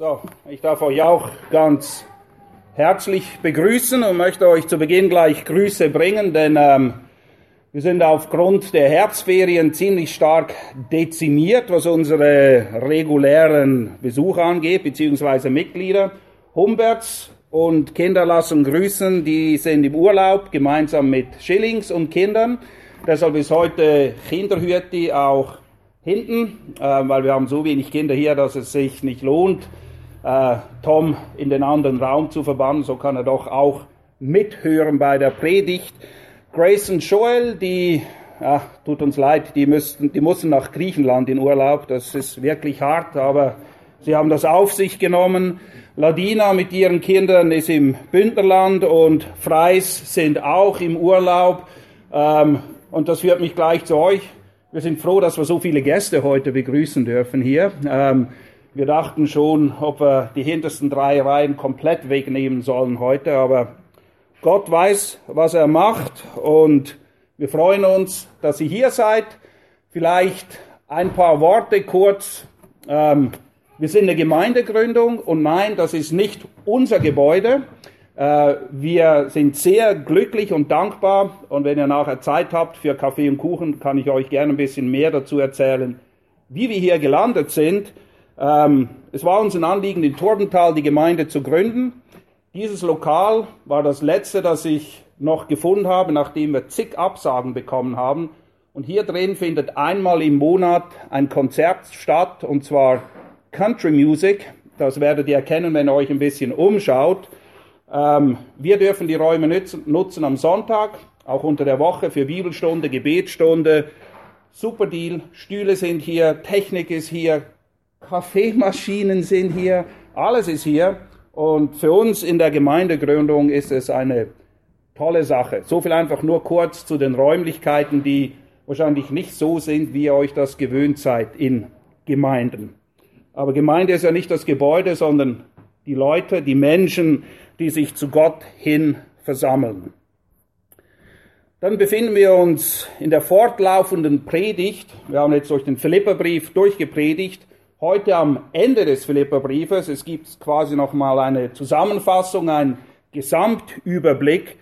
So, ich darf euch auch ganz herzlich begrüßen und möchte euch zu Beginn gleich Grüße bringen, denn ähm, wir sind aufgrund der Herbstferien ziemlich stark dezimiert, was unsere regulären Besucher angeht, beziehungsweise Mitglieder. Humberts und Kinder lassen grüßen, die sind im Urlaub gemeinsam mit Schillings und Kindern. Deshalb ist heute Kinderhürti auch hinten, äh, weil wir haben so wenig Kinder hier, dass es sich nicht lohnt, äh, Tom in den anderen Raum zu verbannen, so kann er doch auch mithören bei der Predigt. Grace und Joel, die, ach, tut uns leid, die, müssten, die mussten nach Griechenland in Urlaub, das ist wirklich hart, aber sie haben das auf sich genommen. Ladina mit ihren Kindern ist im Bündnerland und Freis sind auch im Urlaub. Ähm, und das führt mich gleich zu euch. Wir sind froh, dass wir so viele Gäste heute begrüßen dürfen hier. Ähm, wir dachten schon, ob wir die hintersten drei Reihen komplett wegnehmen sollen heute, aber Gott weiß, was er macht und wir freuen uns, dass ihr hier seid. Vielleicht ein paar Worte kurz. Ähm, wir sind eine Gemeindegründung und nein, das ist nicht unser Gebäude. Äh, wir sind sehr glücklich und dankbar und wenn ihr nachher Zeit habt für Kaffee und Kuchen, kann ich euch gerne ein bisschen mehr dazu erzählen, wie wir hier gelandet sind. Ähm, es war uns ein Anliegen, in Torbental die Gemeinde zu gründen. Dieses Lokal war das letzte, das ich noch gefunden habe, nachdem wir zig Absagen bekommen haben. Und hier drin findet einmal im Monat ein Konzert statt, und zwar Country Music. Das werdet ihr erkennen, wenn ihr euch ein bisschen umschaut. Ähm, wir dürfen die Räume nutzen, nutzen am Sonntag, auch unter der Woche für Bibelstunde, Gebetsstunde. Super Deal. Stühle sind hier, Technik ist hier, Kaffeemaschinen sind hier, alles ist hier. Und für uns in der Gemeindegründung ist es eine tolle Sache. So viel einfach nur kurz zu den Räumlichkeiten, die wahrscheinlich nicht so sind, wie ihr euch das gewöhnt seid in Gemeinden. Aber Gemeinde ist ja nicht das Gebäude, sondern die Leute, die Menschen, die sich zu Gott hin versammeln. Dann befinden wir uns in der fortlaufenden Predigt. Wir haben jetzt durch den Philipperbrief durchgepredigt heute am Ende des Philipperbriefes. Es gibt quasi nochmal eine Zusammenfassung, einen Gesamtüberblick,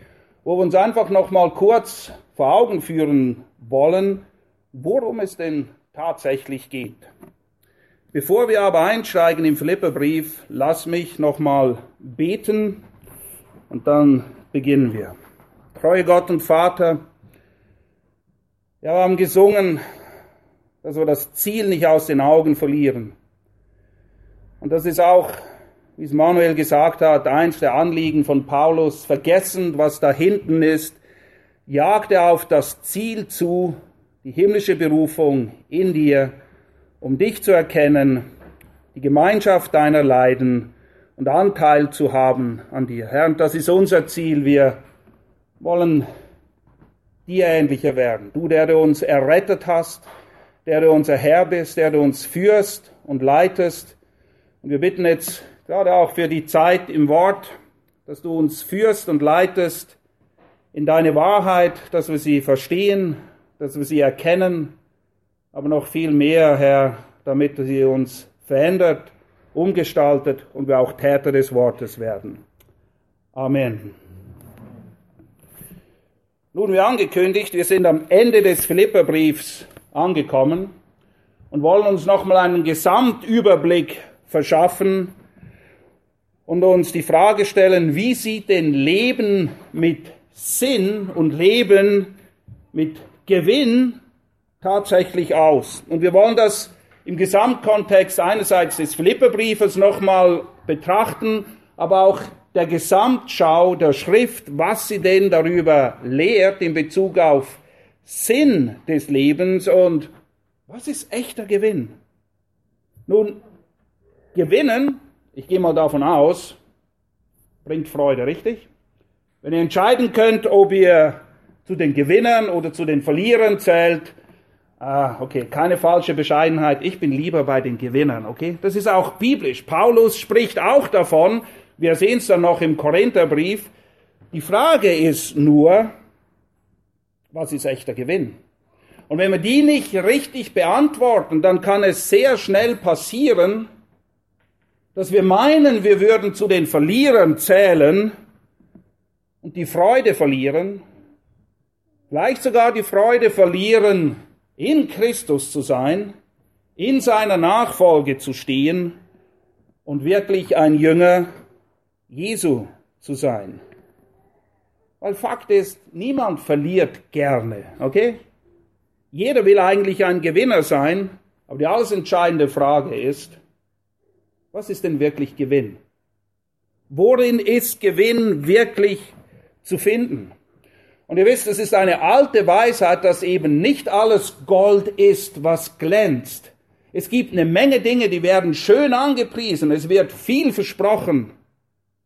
wo wir uns einfach nochmal kurz vor Augen führen wollen, worum es denn tatsächlich geht. Bevor wir aber einsteigen im Philipperbrief, lass mich nochmal beten und dann beginnen wir. Treue Gott und Vater, ja, wir haben gesungen, dass wir das Ziel nicht aus den Augen verlieren. Und das ist auch, wie es Manuel gesagt hat, eins der Anliegen von Paulus, vergessend, was da hinten ist, jagt er auf das Ziel zu, die himmlische Berufung in dir, um dich zu erkennen, die Gemeinschaft deiner Leiden und Anteil zu haben an dir. Herr, und das ist unser Ziel. Wir wollen dir ähnlicher werden. Du, der du uns errettet hast, der du unser Herr bist, der du uns führst und leitest. Und wir bitten jetzt gerade auch für die Zeit im Wort, dass du uns führst und leitest in deine Wahrheit, dass wir sie verstehen, dass wir sie erkennen, aber noch viel mehr, Herr, damit sie uns verändert, umgestaltet und wir auch Täter des Wortes werden. Amen. Nun, wie angekündigt, wir sind am Ende des Philipperbriefs angekommen und wollen uns nochmal einen Gesamtüberblick verschaffen und uns die Frage stellen, wie sieht denn Leben mit Sinn und Leben mit Gewinn tatsächlich aus? Und wir wollen das im Gesamtkontext einerseits des Philipperbriefes nochmal betrachten, aber auch der Gesamtschau der Schrift, was sie denn darüber lehrt in Bezug auf Sinn des Lebens und was ist echter Gewinn? Nun, gewinnen, ich gehe mal davon aus, bringt Freude, richtig? Wenn ihr entscheiden könnt, ob ihr zu den Gewinnern oder zu den Verlierern zählt, ah, okay, keine falsche Bescheidenheit, ich bin lieber bei den Gewinnern, okay? Das ist auch biblisch. Paulus spricht auch davon, wir sehen es dann noch im Korintherbrief. Die Frage ist nur, was ist echter Gewinn? Und wenn wir die nicht richtig beantworten, dann kann es sehr schnell passieren, dass wir meinen, wir würden zu den Verlierern zählen und die Freude verlieren, vielleicht sogar die Freude verlieren, in Christus zu sein, in seiner Nachfolge zu stehen und wirklich ein Jünger Jesu zu sein. Weil Fakt ist, niemand verliert gerne, okay? Jeder will eigentlich ein Gewinner sein, aber die alles entscheidende Frage ist, was ist denn wirklich Gewinn? Worin ist Gewinn wirklich zu finden? Und ihr wisst, es ist eine alte Weisheit, dass eben nicht alles Gold ist, was glänzt. Es gibt eine Menge Dinge, die werden schön angepriesen, es wird viel versprochen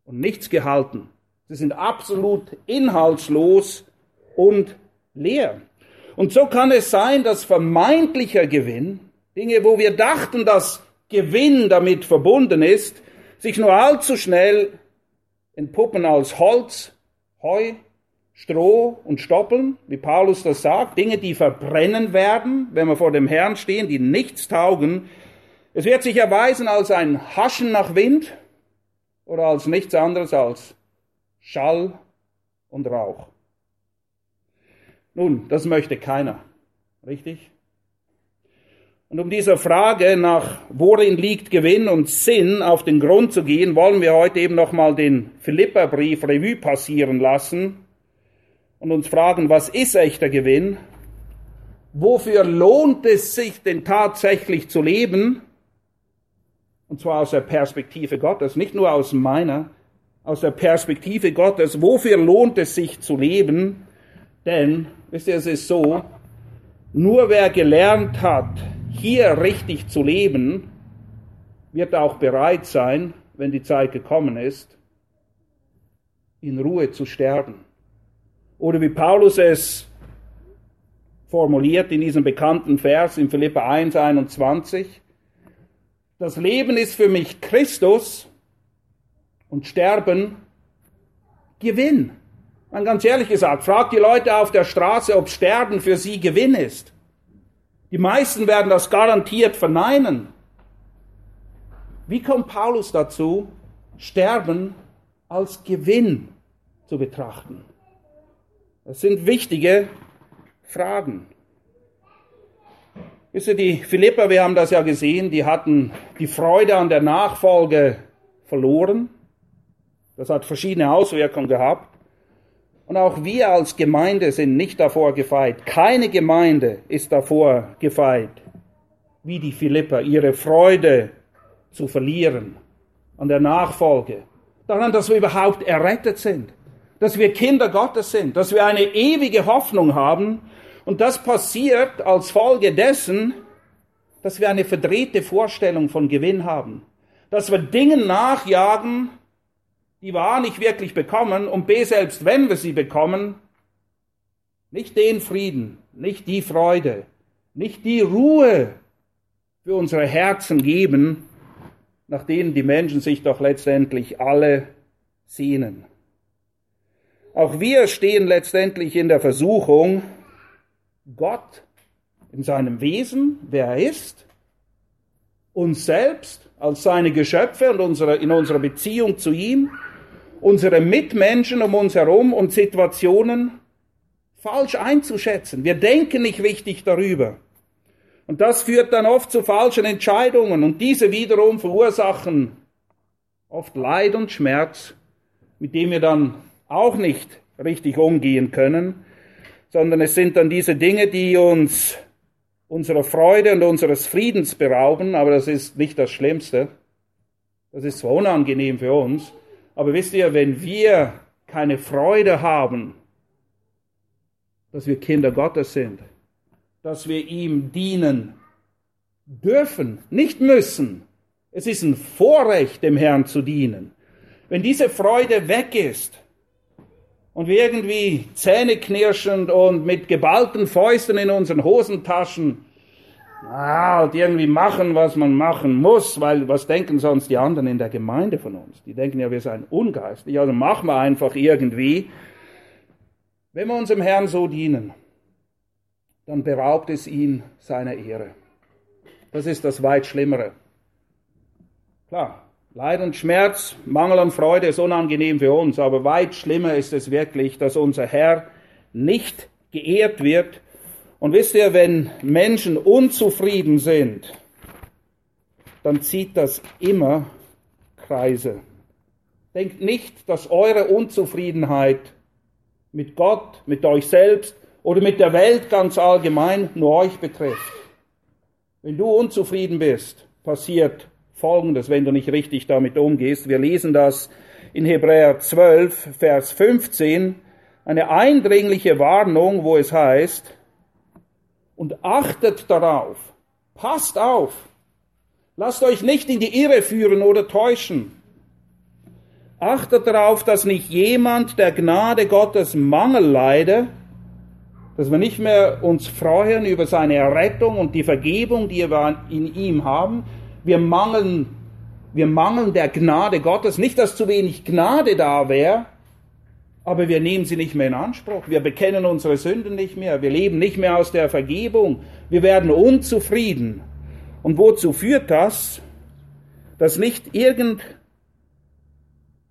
und nichts gehalten. Sie sind absolut inhaltslos und leer. Und so kann es sein, dass vermeintlicher Gewinn, Dinge, wo wir dachten, dass Gewinn damit verbunden ist, sich nur allzu schnell entpuppen als Holz, Heu, Stroh und Stoppeln, wie Paulus das sagt, Dinge, die verbrennen werden, wenn wir vor dem Herrn stehen, die nichts taugen. Es wird sich erweisen als ein Haschen nach Wind oder als nichts anderes als Schall und Rauch. Nun, das möchte keiner, richtig? Und um dieser Frage nach worin liegt Gewinn und Sinn auf den Grund zu gehen, wollen wir heute eben nochmal den Philipperbrief Revue passieren lassen und uns fragen, was ist echter Gewinn? Wofür lohnt es sich denn tatsächlich zu leben? Und zwar aus der Perspektive Gottes, nicht nur aus meiner, aus der Perspektive Gottes. Wofür lohnt es sich zu leben? Denn, wisst ihr, es ist so, nur wer gelernt hat, hier richtig zu leben, wird auch bereit sein, wenn die Zeit gekommen ist, in Ruhe zu sterben. Oder wie Paulus es formuliert in diesem bekannten Vers in Philippa 1, 21, das Leben ist für mich Christus und Sterben Gewinn. Und ganz ehrlich gesagt, fragt die Leute auf der Straße, ob Sterben für sie Gewinn ist. Die meisten werden das garantiert verneinen. Wie kommt Paulus dazu, Sterben als Gewinn zu betrachten? Das sind wichtige Fragen. Wisst ihr, die Philipper, wir haben das ja gesehen, die hatten die Freude an der Nachfolge verloren. Das hat verschiedene Auswirkungen gehabt. Und auch wir als Gemeinde sind nicht davor gefeit. Keine Gemeinde ist davor gefeit, wie die Philipper, ihre Freude zu verlieren an der Nachfolge. Daran, dass wir überhaupt errettet sind. Dass wir Kinder Gottes sind. Dass wir eine ewige Hoffnung haben. Und das passiert als Folge dessen, dass wir eine verdrehte Vorstellung von Gewinn haben. Dass wir Dingen nachjagen, die wir A nicht wirklich bekommen und B, selbst wenn wir sie bekommen, nicht den Frieden, nicht die Freude, nicht die Ruhe für unsere Herzen geben, nach denen die Menschen sich doch letztendlich alle sehnen. Auch wir stehen letztendlich in der Versuchung, Gott in seinem Wesen, wer er ist, uns selbst als seine Geschöpfe und unsere, in unserer Beziehung zu ihm unsere Mitmenschen um uns herum und Situationen falsch einzuschätzen. Wir denken nicht richtig darüber. Und das führt dann oft zu falschen Entscheidungen und diese wiederum verursachen oft Leid und Schmerz, mit dem wir dann auch nicht richtig umgehen können, sondern es sind dann diese Dinge, die uns unserer Freude und unseres Friedens berauben, aber das ist nicht das Schlimmste. Das ist zwar unangenehm für uns, aber wisst ihr, wenn wir keine Freude haben, dass wir Kinder Gottes sind, dass wir ihm dienen dürfen, nicht müssen. Es ist ein Vorrecht, dem Herrn zu dienen. Wenn diese Freude weg ist und wir irgendwie zähneknirschend und mit geballten Fäusten in unseren Hosentaschen ah, halt irgendwie machen, was man machen muss, weil was denken sonst die anderen in der Gemeinde von uns? Die denken ja, wir seien ungeistlich, also machen wir einfach irgendwie. Wenn wir unserem Herrn so dienen, dann beraubt es ihn seiner Ehre. Das ist das weit Schlimmere. Klar, Leid und Schmerz, Mangel an Freude ist unangenehm für uns, aber weit schlimmer ist es wirklich, dass unser Herr nicht geehrt wird. Und wisst ihr, wenn Menschen unzufrieden sind, dann zieht das immer Kreise. Denkt nicht, dass eure Unzufriedenheit mit Gott, mit euch selbst oder mit der Welt ganz allgemein nur euch betrifft. Wenn du unzufrieden bist, passiert Folgendes, wenn du nicht richtig damit umgehst. Wir lesen das in Hebräer 12, Vers 15, eine eindringliche Warnung, wo es heißt, und achtet darauf, passt auf, lasst euch nicht in die Irre führen oder täuschen. Achtet darauf, dass nicht jemand der Gnade Gottes Mangel leide, dass wir nicht mehr uns freuen über seine Errettung und die Vergebung, die wir in ihm haben. Wir mangeln, wir mangeln der Gnade Gottes. Nicht, dass zu wenig Gnade da wäre, aber wir nehmen sie nicht mehr in Anspruch. Wir bekennen unsere Sünden nicht mehr. Wir leben nicht mehr aus der Vergebung. Wir werden unzufrieden. Und wozu führt das? Dass nicht irgend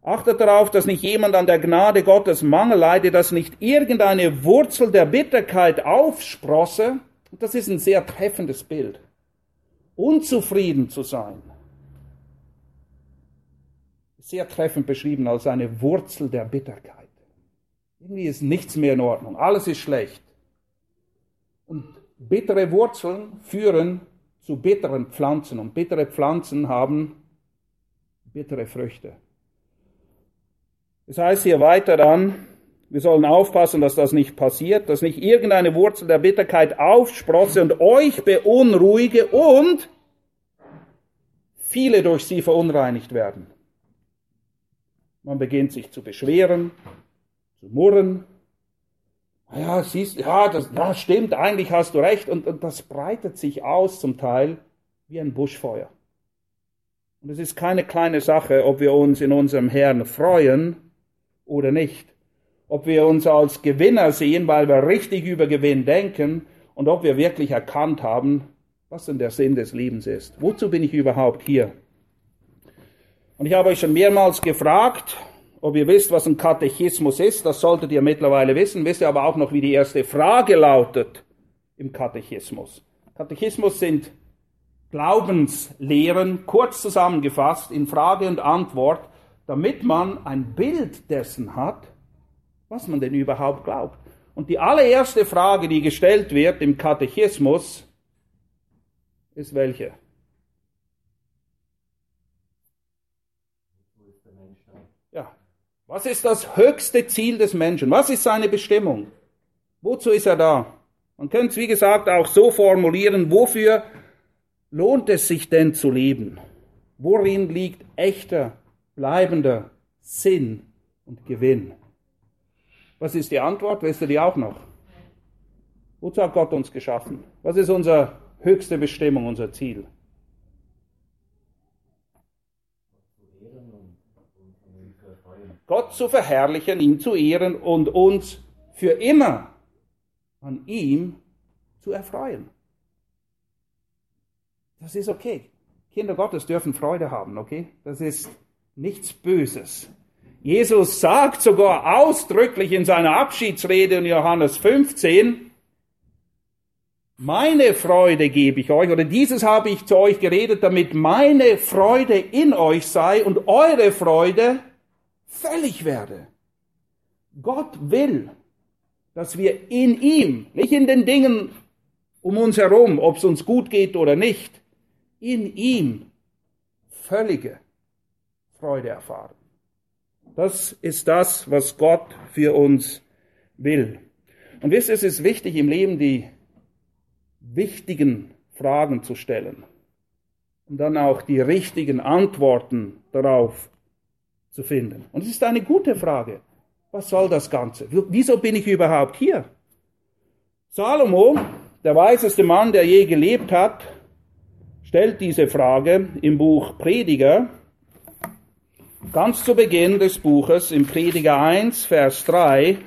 Achtet darauf, dass nicht jemand an der Gnade Gottes Mangel leide, dass nicht irgendeine Wurzel der Bitterkeit aufsprosse. Das ist ein sehr treffendes Bild. Unzufrieden zu sein. Sehr treffend beschrieben als eine Wurzel der Bitterkeit. Irgendwie ist nichts mehr in Ordnung. Alles ist schlecht. Und bittere Wurzeln führen zu bitteren Pflanzen. Und bittere Pflanzen haben bittere Früchte. Es heißt hier weiter dann, wir sollen aufpassen, dass das nicht passiert, dass nicht irgendeine Wurzel der Bitterkeit aufsprosse und euch beunruhige und viele durch sie verunreinigt werden. Man beginnt sich zu beschweren, zu murren. Ah ja, siehst, ja, das, ja, stimmt, eigentlich hast du recht. Und, und das breitet sich aus zum Teil wie ein Buschfeuer. Und es ist keine kleine Sache, ob wir uns in unserem Herrn freuen oder nicht. Ob wir uns als Gewinner sehen, weil wir richtig über Gewinn denken und ob wir wirklich erkannt haben, was denn der Sinn des Lebens ist. Wozu bin ich überhaupt hier? Und ich habe euch schon mehrmals gefragt, ob ihr wisst, was ein Katechismus ist. Das solltet ihr mittlerweile wissen. Wisst ihr aber auch noch, wie die erste Frage lautet im Katechismus. Katechismus sind Glaubenslehren, kurz zusammengefasst in Frage und Antwort, damit man ein Bild dessen hat, was man denn überhaupt glaubt. Und die allererste Frage, die gestellt wird im Katechismus, ist welche? Ja. Was ist das höchste Ziel des Menschen? Was ist seine Bestimmung? Wozu ist er da? Man könnte es, wie gesagt, auch so formulieren, wofür lohnt es sich denn zu leben? Worin liegt echter bleibender Sinn und Gewinn. Was ist die Antwort? Weißt du die auch noch? Wozu hat Gott uns geschaffen? Was ist unsere höchste Bestimmung, unser Ziel? Gott zu verherrlichen, ihn zu ehren und uns für immer an ihm zu erfreuen. Das ist okay. Kinder Gottes dürfen Freude haben, okay? Das ist nichts Böses. Jesus sagt sogar ausdrücklich in seiner Abschiedsrede in Johannes 15, meine Freude gebe ich euch, oder dieses habe ich zu euch geredet, damit meine Freude in euch sei und eure Freude völlig werde. Gott will, dass wir in ihm, nicht in den Dingen um uns herum, ob es uns gut geht oder nicht, in ihm völlige Freude erfahren. Das ist das, was Gott für uns will. Und wisst es ist wichtig im Leben, die wichtigen Fragen zu stellen und dann auch die richtigen Antworten darauf zu finden. Und es ist eine gute Frage. Was soll das Ganze? Wieso bin ich überhaupt hier? Salomo, der weiseste Mann, der je gelebt hat, stellt diese Frage im Buch Prediger Ganz zu Beginn des Buches, im Prediger 1, Vers 3,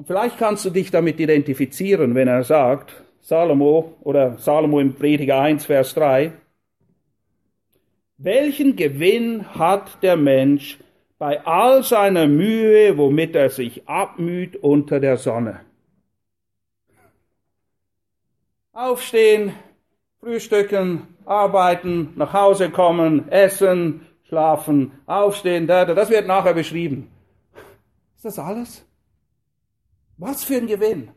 und vielleicht kannst du dich damit identifizieren, wenn er sagt, Salomo oder Salomo im Prediger 1, Vers 3, Welchen Gewinn hat der Mensch bei all seiner Mühe, womit er sich abmüht unter der Sonne? Aufstehen, frühstücken, arbeiten, nach Hause kommen, essen, schlafen, aufstehen, das wird nachher beschrieben. Ist das alles? Was für ein Gewinn?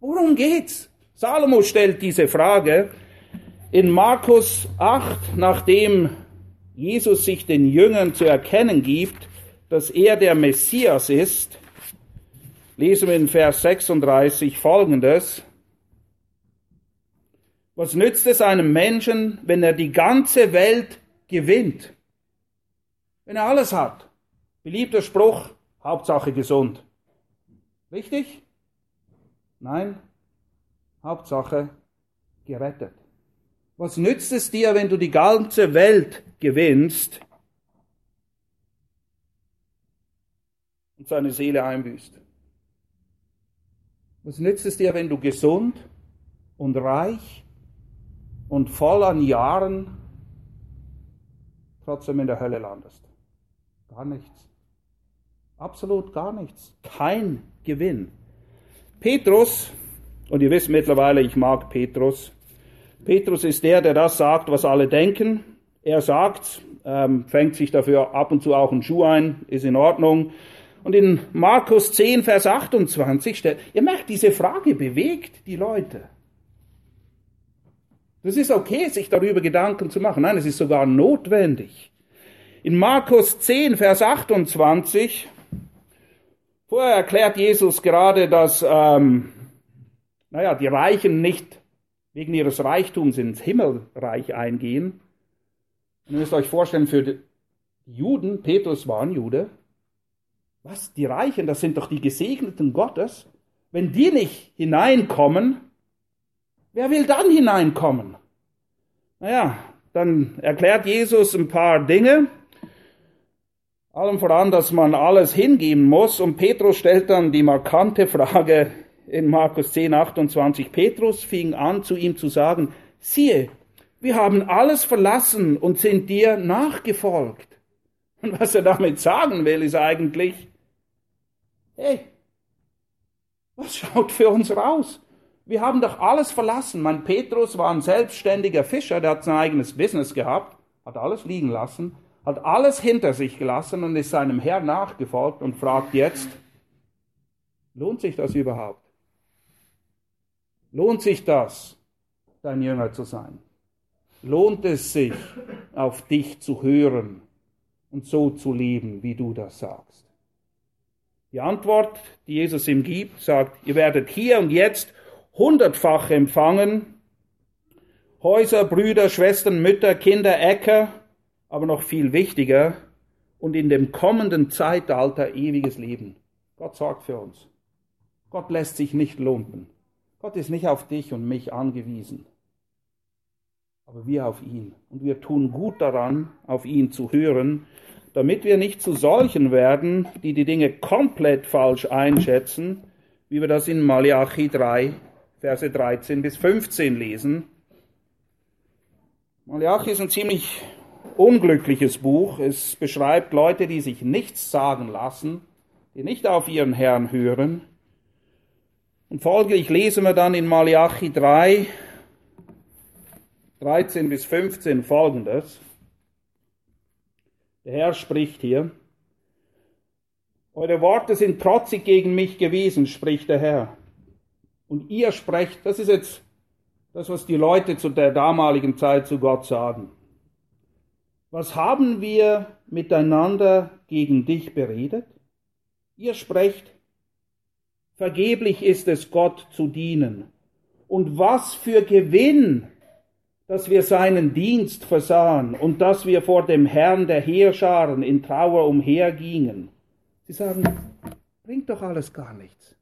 Worum geht's? Salomo stellt diese Frage in Markus 8, nachdem Jesus sich den Jüngern zu erkennen gibt, dass er der Messias ist, lesen wir in Vers 36 folgendes. Was nützt es einem Menschen, wenn er die ganze Welt gewinnt? Wenn er alles hat. Beliebter Spruch, Hauptsache gesund. Richtig? Nein? Hauptsache gerettet. Was nützt es dir, wenn du die ganze Welt gewinnst und seine Seele einbüßt? Was nützt es dir, wenn du gesund und reich und voll an Jahren trotzdem in der Hölle landest? Gar nichts. Absolut gar nichts. Kein Gewinn. Petrus, und ihr wisst mittlerweile, ich mag Petrus, Petrus ist der, der das sagt, was alle denken. Er sagt, ähm, fängt sich dafür ab und zu auch einen Schuh ein, ist in Ordnung. Und in Markus 10, Vers 28 steht, ihr merkt, diese Frage bewegt die Leute. Das ist okay, sich darüber Gedanken zu machen. Nein, es ist sogar notwendig. In Markus 10, Vers 28, vorher erklärt Jesus gerade, dass, ähm, naja, die Reichen nicht wegen ihres Reichtums ins Himmelreich eingehen. Und ihr müsst euch vorstellen, für die Juden, Petrus war ein Jude, was, die Reichen, das sind doch die Gesegneten Gottes. Wenn die nicht hineinkommen, wer will dann hineinkommen? Naja, dann erklärt Jesus ein paar Dinge, allem voran, dass man alles hingeben muss. Und Petrus stellt dann die markante Frage, in Markus 10, 28, Petrus fing an, zu ihm zu sagen, siehe, wir haben alles verlassen und sind dir nachgefolgt. Und was er damit sagen will, ist eigentlich, hey, was schaut für uns raus? Wir haben doch alles verlassen. Mein Petrus war ein selbstständiger Fischer, der hat sein eigenes Business gehabt, hat alles liegen lassen, hat alles hinter sich gelassen und ist seinem Herrn nachgefolgt und fragt jetzt, lohnt sich das überhaupt? Lohnt sich das, dein Jünger zu sein? Lohnt es sich, auf dich zu hören und so zu leben, wie du das sagst? Die Antwort, die Jesus ihm gibt, sagt, ihr werdet hier und jetzt hundertfach empfangen, Häuser, Brüder, Schwestern, Mütter, Kinder, Äcker, aber noch viel wichtiger, und in dem kommenden Zeitalter ewiges Leben. Gott sorgt für uns. Gott lässt sich nicht lumpen. Gott ist nicht auf dich und mich angewiesen, aber wir auf ihn. Und wir tun gut daran, auf ihn zu hören, damit wir nicht zu solchen werden, die die Dinge komplett falsch einschätzen, wie wir das in Malachi 3, Verse 13 bis 15 lesen. Malachi ist ein ziemlich unglückliches Buch. Es beschreibt Leute, die sich nichts sagen lassen, die nicht auf ihren Herrn hören, und folglich lesen wir dann in Malachi 3, 13 bis 15 folgendes. Der Herr spricht hier. Eure Worte sind trotzig gegen mich gewesen, spricht der Herr. Und ihr sprecht, das ist jetzt das, was die Leute zu der damaligen Zeit zu Gott sagen. Was haben wir miteinander gegen dich beredet? Ihr sprecht, Vergeblich ist es, Gott zu dienen. Und was für Gewinn, dass wir seinen Dienst versahen und dass wir vor dem Herrn der Heerscharen in Trauer umhergingen. Sie sagen, bringt doch alles gar nichts.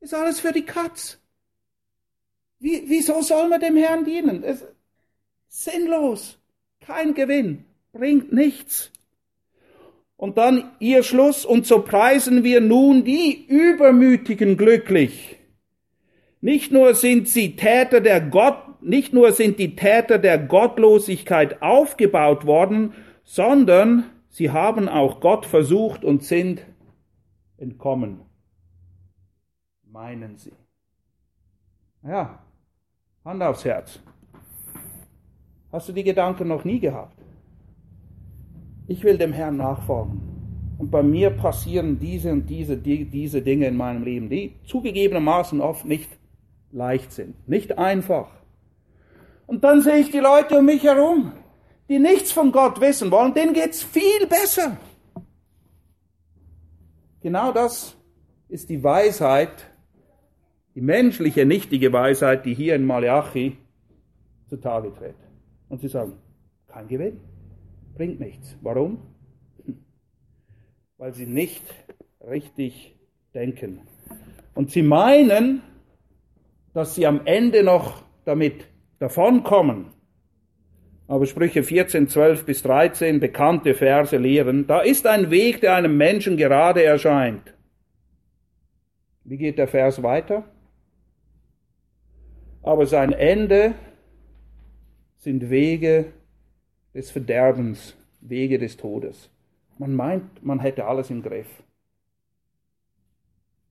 Ist alles für die Katz. Wie, wieso soll man dem Herrn dienen? Es, sinnlos. Kein Gewinn. Bringt nichts. Und dann ihr Schluss, und so preisen wir nun die Übermütigen glücklich. Nicht nur sind sie Täter der Gott, nicht nur sind die Täter der Gottlosigkeit aufgebaut worden, sondern sie haben auch Gott versucht und sind entkommen. Meinen sie. Ja, Hand aufs Herz. Hast du die Gedanken noch nie gehabt? Ich will dem Herrn nachfolgen. Und bei mir passieren diese und diese, die, diese Dinge in meinem Leben, die zugegebenermaßen oft nicht leicht sind, nicht einfach. Und dann sehe ich die Leute um mich herum, die nichts von Gott wissen wollen, denen geht's viel besser. Genau das ist die Weisheit, die menschliche, nichtige Weisheit, die hier in Malachi zutage tritt. Und sie sagen, kein Gewinn, bringt nichts. Warum? Weil sie nicht richtig denken. Und sie meinen, dass sie am Ende noch damit davonkommen. Aber Sprüche 14, 12 bis 13, bekannte Verse lehren, da ist ein Weg, der einem Menschen gerade erscheint. Wie geht der Vers weiter? Aber sein Ende sind Wege des Verderbens, Wege des Todes. Man meint, man hätte alles im Griff.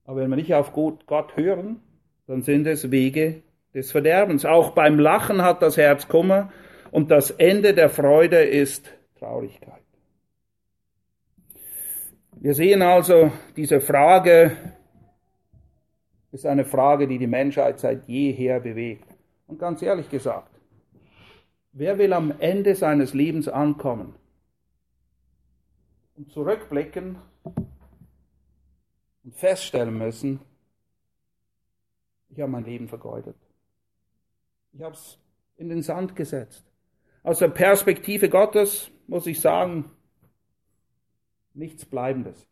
Aber wenn wir nicht auf Gott hören, dann sind es Wege des Verderbens. Auch beim Lachen hat das Herz Kummer und das Ende der Freude ist Traurigkeit. Wir sehen also, diese Frage ist eine Frage, die die Menschheit seit jeher bewegt. Und ganz ehrlich gesagt, wer will am Ende seines Lebens ankommen und zurückblicken und feststellen müssen, ich habe mein Leben vergeudet. Ich habe es in den Sand gesetzt. Aus der Perspektive Gottes muss ich sagen, nichts Bleibendes.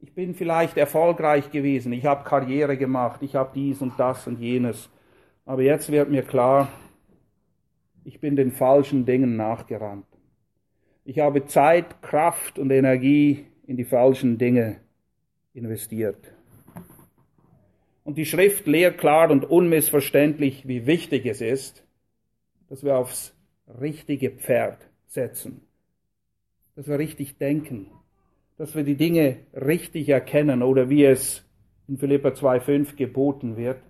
Ich bin vielleicht erfolgreich gewesen, ich habe Karriere gemacht, ich habe dies und das und jenes. Aber jetzt wird mir klar, ich bin den falschen Dingen nachgerannt. Ich habe Zeit, Kraft und Energie in die falschen Dinge investiert. Und die Schrift lehrt klar und unmissverständlich, wie wichtig es ist, dass wir aufs richtige Pferd setzen, dass wir richtig denken, dass wir die Dinge richtig erkennen oder wie es in Philippa 2.5 geboten wird.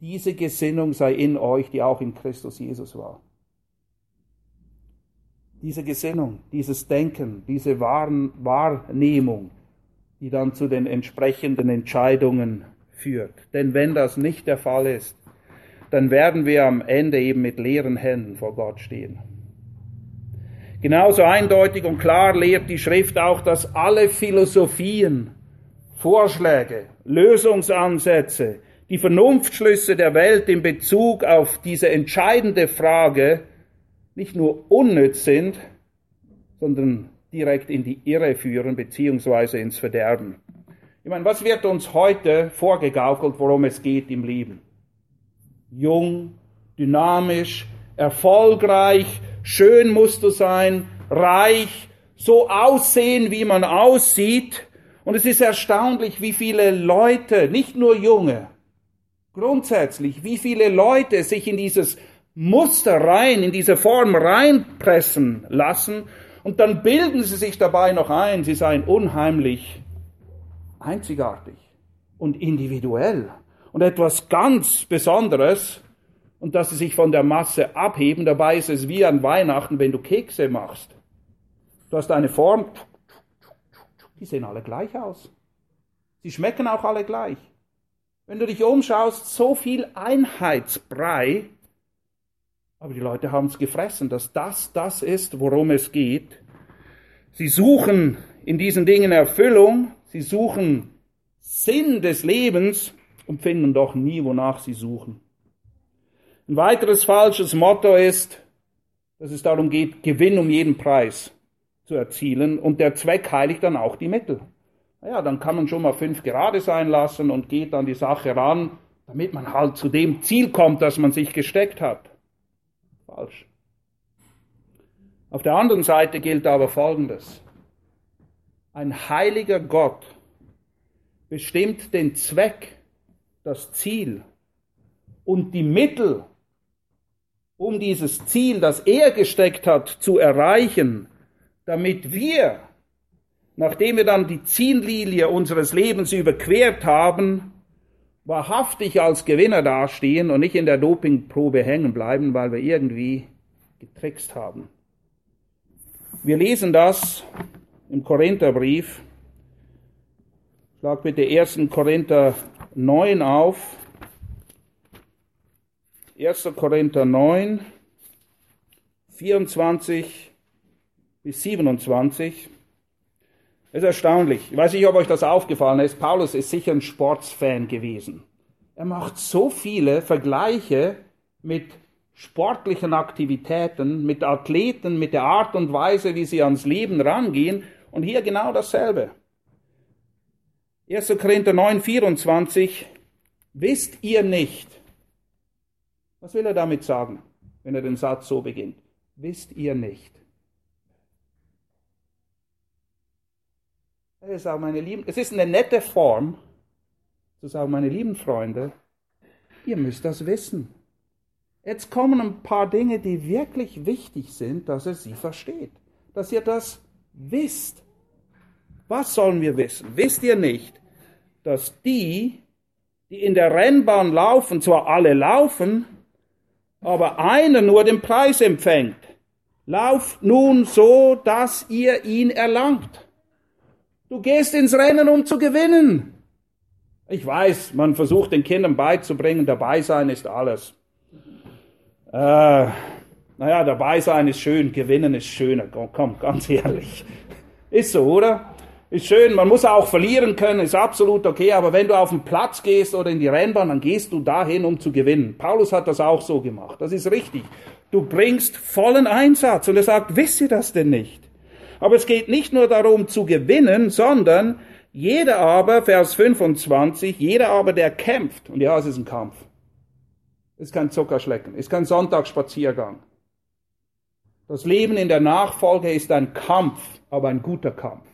Diese Gesinnung sei in euch, die auch in Christus Jesus war. Diese Gesinnung, dieses Denken, diese Wahrnehmung, die dann zu den entsprechenden Entscheidungen führt. Denn wenn das nicht der Fall ist, dann werden wir am Ende eben mit leeren Händen vor Gott stehen. Genauso eindeutig und klar lehrt die Schrift auch, dass alle Philosophien, Vorschläge, Lösungsansätze, die Vernunftschlüsse der Welt in Bezug auf diese entscheidende Frage nicht nur unnütz sind, sondern direkt in die Irre führen beziehungsweise ins Verderben. Ich meine, was wird uns heute vorgegaukelt, worum es geht im Leben? Jung, dynamisch, erfolgreich, schön musst du sein, reich, so aussehen, wie man aussieht. Und es ist erstaunlich, wie viele Leute, nicht nur junge, grundsätzlich, wie viele Leute sich in dieses Muster rein, in diese Form reinpressen lassen und dann bilden sie sich dabei noch ein, sie seien unheimlich einzigartig und individuell und etwas ganz Besonderes und dass sie sich von der Masse abheben. Dabei ist es wie an Weihnachten, wenn du Kekse machst. Du hast eine Form, die sehen alle gleich aus. Sie schmecken auch alle gleich. Wenn du dich umschaust, so viel Einheitsbrei, aber die Leute haben es gefressen, dass das das ist, worum es geht. Sie suchen in diesen Dingen Erfüllung, sie suchen Sinn des Lebens und finden doch nie, wonach sie suchen. Ein weiteres falsches Motto ist, dass es darum geht, Gewinn um jeden Preis zu erzielen und der Zweck heiligt dann auch die Mittel. Naja, dann kann man schon mal fünf gerade sein lassen und geht an die Sache ran, damit man halt zu dem Ziel kommt, das man sich gesteckt hat. Falsch. Auf der anderen Seite gilt aber Folgendes. Ein heiliger Gott bestimmt den Zweck, das Ziel und die Mittel um dieses Ziel, das er gesteckt hat, zu erreichen, damit wir, nachdem wir dann die Ziellinie unseres Lebens überquert haben, wahrhaftig als Gewinner dastehen und nicht in der Dopingprobe hängen bleiben, weil wir irgendwie getrickst haben. Wir lesen das im Korintherbrief. Schlag bitte 1. Korinther 9 auf. 1. Korinther 9, 24 bis 27. Es ist erstaunlich. Ich weiß nicht, ob euch das aufgefallen ist. Paulus ist sicher ein Sportsfan gewesen. Er macht so viele Vergleiche mit sportlichen Aktivitäten, mit Athleten, mit der Art und Weise, wie sie ans Leben rangehen. Und hier genau dasselbe. 1. Korinther 9, 24. Wisst ihr nicht, was will er damit sagen, wenn er den Satz so beginnt? Wisst ihr nicht? Er sagt, meine Lieben, es ist eine nette Form, zu sagen, meine lieben Freunde, ihr müsst das wissen. Jetzt kommen ein paar Dinge, die wirklich wichtig sind, dass er sie versteht, dass ihr das wisst. Was sollen wir wissen? Wisst ihr nicht, dass die, die in der Rennbahn laufen, zwar alle laufen, aber einer nur den Preis empfängt. Lauft nun so, dass ihr ihn erlangt. Du gehst ins Rennen, um zu gewinnen. Ich weiß, man versucht den Kindern beizubringen, dabei sein ist alles. Äh, naja, dabei sein ist schön, gewinnen ist schöner. Komm, ganz ehrlich. Ist so, oder? Ist schön, man muss auch verlieren können, ist absolut okay, aber wenn du auf den Platz gehst oder in die Rennbahn, dann gehst du dahin, um zu gewinnen. Paulus hat das auch so gemacht, das ist richtig. Du bringst vollen Einsatz und er sagt, wisst ihr das denn nicht? Aber es geht nicht nur darum zu gewinnen, sondern jeder aber, Vers 25, jeder aber, der kämpft, und ja, es ist ein Kampf, ist kein Zuckerschlecken, ist kein Sonntagsspaziergang. Das Leben in der Nachfolge ist ein Kampf, aber ein guter Kampf.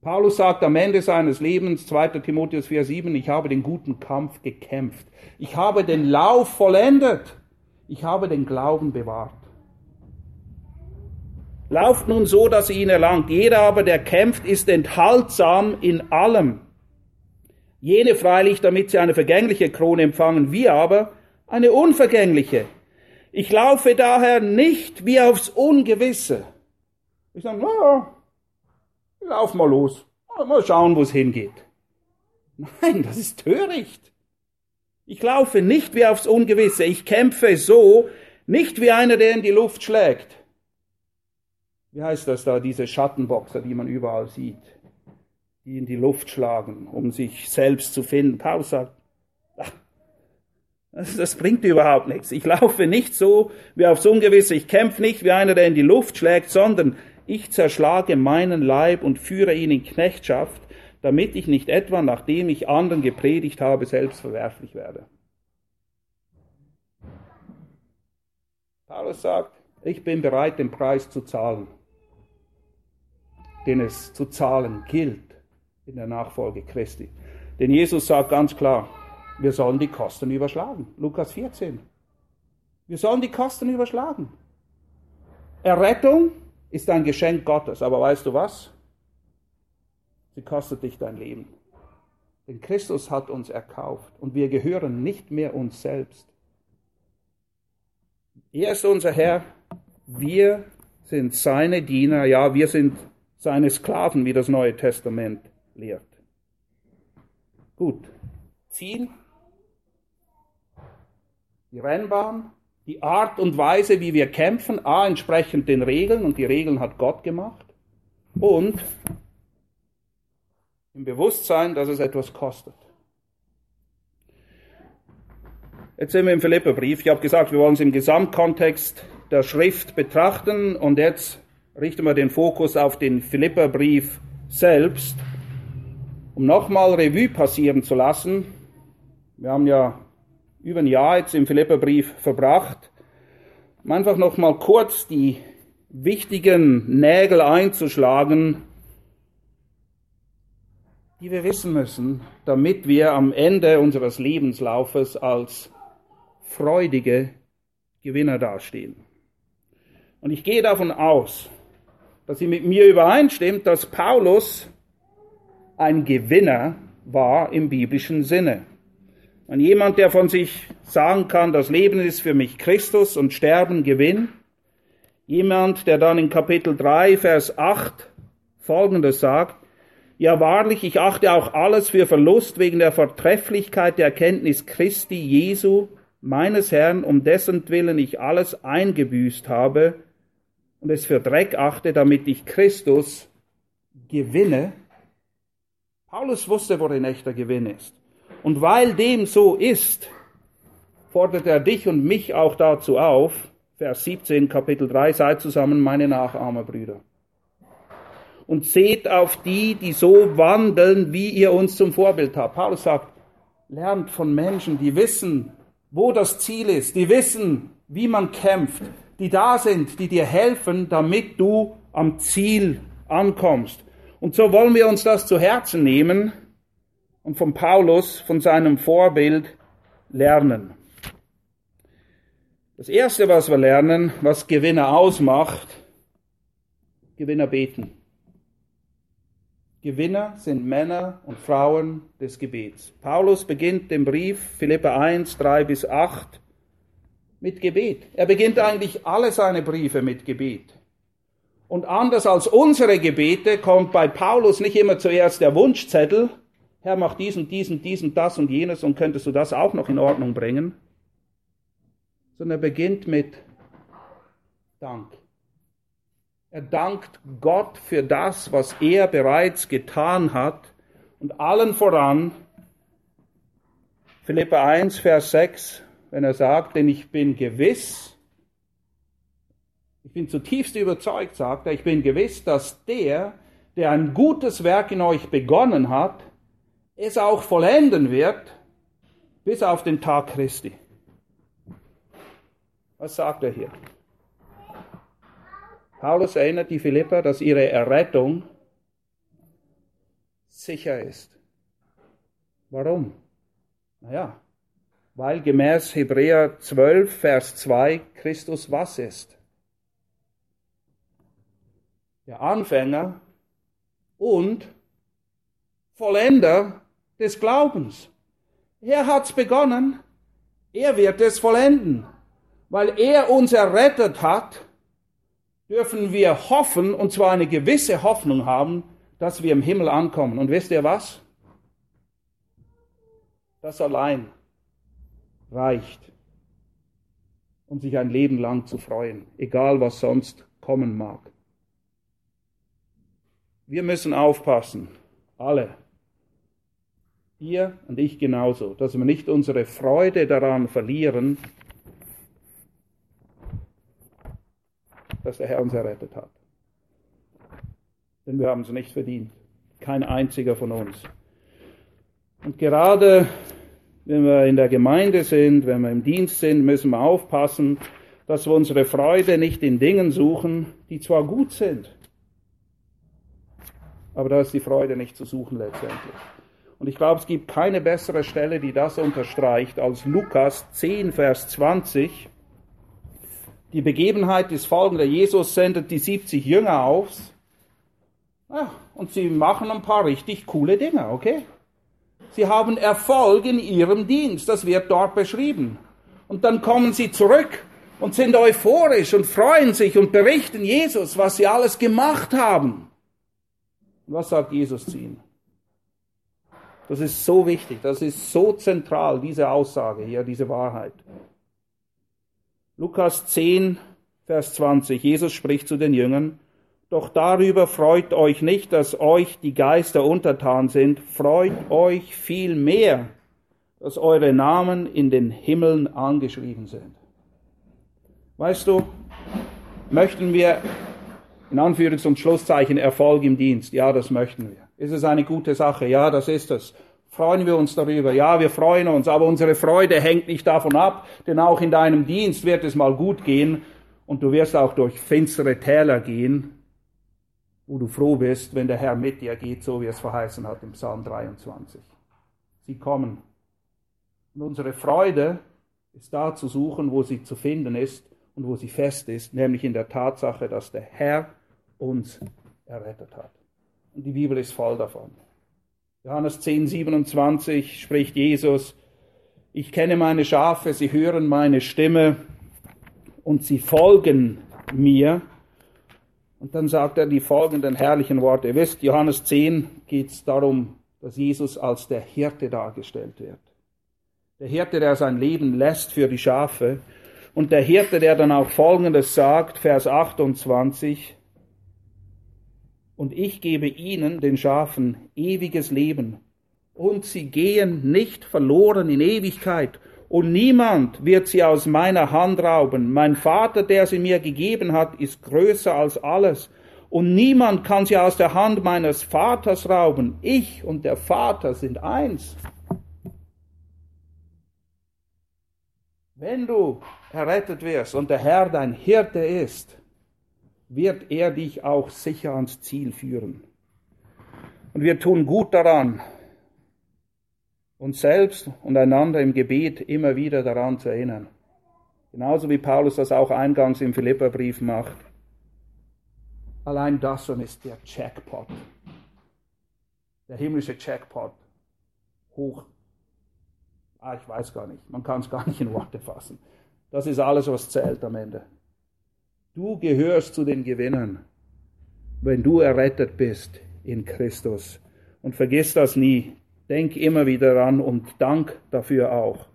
Paulus sagt am Ende seines Lebens, 2. Timotheus 4,7, ich habe den guten Kampf gekämpft. Ich habe den Lauf vollendet. Ich habe den Glauben bewahrt. Lauft nun so, dass ihr ihn erlangt. Jeder aber, der kämpft, ist enthaltsam in allem. Jene freilich, damit sie eine vergängliche Krone empfangen, wir aber eine unvergängliche. Ich laufe daher nicht wie aufs Ungewisse. Ich sage, naja, Lauf mal los. Mal schauen, wo es hingeht. Nein, das ist töricht. Ich laufe nicht wie aufs Ungewisse. Ich kämpfe so, nicht wie einer, der in die Luft schlägt. Wie heißt das da, diese Schattenboxer, die man überall sieht, die in die Luft schlagen, um sich selbst zu finden. Paulus sagt, ach, das, das bringt überhaupt nichts. Ich laufe nicht so wie aufs Ungewisse. Ich kämpfe nicht wie einer, der in die Luft schlägt, sondern ich zerschlage meinen Leib und führe ihn in Knechtschaft, damit ich nicht etwa, nachdem ich anderen gepredigt habe, selbst verwerflich werde. Paulus sagt, ich bin bereit, den Preis zu zahlen, den es zu zahlen gilt in der Nachfolge Christi. Denn Jesus sagt ganz klar, wir sollen die Kosten überschlagen. Lukas 14. Wir sollen die Kosten überschlagen. Errettung ist ein Geschenk Gottes. Aber weißt du was? Sie kostet dich dein Leben. Denn Christus hat uns erkauft und wir gehören nicht mehr uns selbst. Er ist unser Herr, wir sind seine Diener, ja, wir sind seine Sklaven, wie das Neue Testament lehrt. Gut, Ziel, die Rennbahn, die Art und Weise, wie wir kämpfen, a, entsprechend den Regeln, und die Regeln hat Gott gemacht, und im Bewusstsein, dass es etwas kostet. Jetzt sind wir im Philipperbrief. Ich habe gesagt, wir wollen es im Gesamtkontext der Schrift betrachten und jetzt richten wir den Fokus auf den Philipperbrief selbst, um nochmal Revue passieren zu lassen. Wir haben ja über ein Jahr jetzt im Philipperbrief verbracht, um einfach noch mal kurz die wichtigen Nägel einzuschlagen, die wir wissen müssen, damit wir am Ende unseres Lebenslaufes als freudige Gewinner dastehen. Und ich gehe davon aus, dass sie mit mir übereinstimmt, dass Paulus ein Gewinner war im biblischen Sinne. Und jemand, der von sich sagen kann, das Leben ist für mich Christus und Sterben Gewinn. Jemand, der dann in Kapitel 3, Vers 8 Folgendes sagt, ja wahrlich, ich achte auch alles für Verlust wegen der Vortrefflichkeit der Erkenntnis Christi Jesu, meines Herrn, um dessen Willen ich alles eingebüßt habe und es für Dreck achte, damit ich Christus gewinne. Paulus wusste, worin echter Gewinn ist. Und weil dem so ist, fordert er dich und mich auch dazu auf, Vers 17, Kapitel 3, seid zusammen meine Nachahmer, Brüder und seht auf die, die so wandeln, wie ihr uns zum Vorbild habt. Paulus sagt, lernt von Menschen, die wissen, wo das Ziel ist, die wissen, wie man kämpft, die da sind, die dir helfen, damit du am Ziel ankommst. Und so wollen wir uns das zu Herzen nehmen und von Paulus, von seinem Vorbild lernen. Das Erste, was wir lernen, was Gewinner ausmacht, Gewinner beten. Gewinner sind Männer und Frauen des Gebets. Paulus beginnt den Brief Philippa 1, 3 bis 8 mit Gebet. Er beginnt eigentlich alle seine Briefe mit Gebet. Und anders als unsere Gebete kommt bei Paulus nicht immer zuerst der Wunschzettel, Herr, mach diesen, diesen, diesen, das und jenes und könntest du das auch noch in Ordnung bringen, sondern er beginnt mit Dank. Er dankt Gott für das, was er bereits getan hat und allen voran Philippa 1, Vers 6, wenn er sagt, denn ich bin gewiss, ich bin zutiefst überzeugt, sagt er, ich bin gewiss, dass der, der ein gutes Werk in euch begonnen hat, es auch vollenden wird, bis auf den Tag Christi. Was sagt er hier? Paulus erinnert die Philipper, dass ihre Errettung sicher ist. Warum? Naja, weil gemäß Hebräer 12, Vers 2 Christus was ist? Der Anfänger und Vollender des Glaubens. Er hat's begonnen, er wird es vollenden, weil er uns errettet hat dürfen wir hoffen, und zwar eine gewisse Hoffnung haben, dass wir im Himmel ankommen. Und wisst ihr was? Das allein reicht, um sich ein Leben lang zu freuen, egal was sonst kommen mag. Wir müssen aufpassen, alle, ihr und ich genauso, dass wir nicht unsere Freude daran verlieren, dass der Herr uns errettet hat. Denn wir haben es nicht verdient. Kein einziger von uns. Und gerade wenn wir in der Gemeinde sind, wenn wir im Dienst sind, müssen wir aufpassen, dass wir unsere Freude nicht in Dingen suchen, die zwar gut sind, aber da ist die Freude nicht zu suchen letztendlich. Und ich glaube, es gibt keine bessere Stelle, die das unterstreicht, als Lukas 10, Vers 20. Die Begebenheit ist folgende. Jesus sendet die 70 Jünger aus. Ja, und sie machen ein paar richtig coole Dinge, okay? Sie haben Erfolg in ihrem Dienst. Das wird dort beschrieben. Und dann kommen sie zurück und sind euphorisch und freuen sich und berichten Jesus, was sie alles gemacht haben. Was sagt Jesus zu ihnen? Das ist so wichtig, das ist so zentral, diese Aussage hier, diese Wahrheit. Lukas 10, Vers 20. Jesus spricht zu den Jüngern, doch darüber freut euch nicht, dass euch die Geister untertan sind, freut euch viel mehr, dass eure Namen in den Himmeln angeschrieben sind. Weißt du, möchten wir in Anführungs- und Schlusszeichen Erfolg im Dienst? Ja, das möchten wir. Ist es eine gute Sache? Ja, das ist es freuen wir uns darüber. Ja, wir freuen uns, aber unsere Freude hängt nicht davon ab, denn auch in deinem Dienst wird es mal gut gehen und du wirst auch durch finstere Täler gehen, wo du froh bist, wenn der Herr mit dir geht, so wie es verheißen hat im Psalm 23. Sie kommen. Und unsere Freude ist da zu suchen, wo sie zu finden ist und wo sie fest ist, nämlich in der Tatsache, dass der Herr uns errettet hat. Und die Bibel ist voll davon. Johannes 10, 27 spricht Jesus, ich kenne meine Schafe, sie hören meine Stimme und sie folgen mir. Und dann sagt er die folgenden herrlichen Worte. Ihr wisst, Johannes 10 geht es darum, dass Jesus als der Hirte dargestellt wird. Der Hirte, der sein Leben lässt für die Schafe. Und der Hirte, der dann auch Folgendes sagt, Vers 28, und ich gebe ihnen, den Schafen, ewiges Leben, und sie gehen nicht verloren in Ewigkeit, und niemand wird sie aus meiner Hand rauben. Mein Vater, der sie mir gegeben hat, ist größer als alles, und niemand kann sie aus der Hand meines Vaters rauben. Ich und der Vater sind eins. Wenn du errettet wirst und der Herr dein Hirte ist, wird er dich auch sicher ans Ziel führen. Und wir tun gut daran, uns selbst und einander im Gebet immer wieder daran zu erinnern. Genauso wie Paulus das auch eingangs im Philipperbrief macht. Allein das schon ist der Jackpot. Der himmlische Jackpot. Hoch. Ah, ich weiß gar nicht. Man kann es gar nicht in Worte fassen. Das ist alles, was zählt am Ende. Du gehörst zu den Gewinnern, wenn du errettet bist in Christus. Und vergiss das nie. Denk immer wieder daran und dank dafür auch.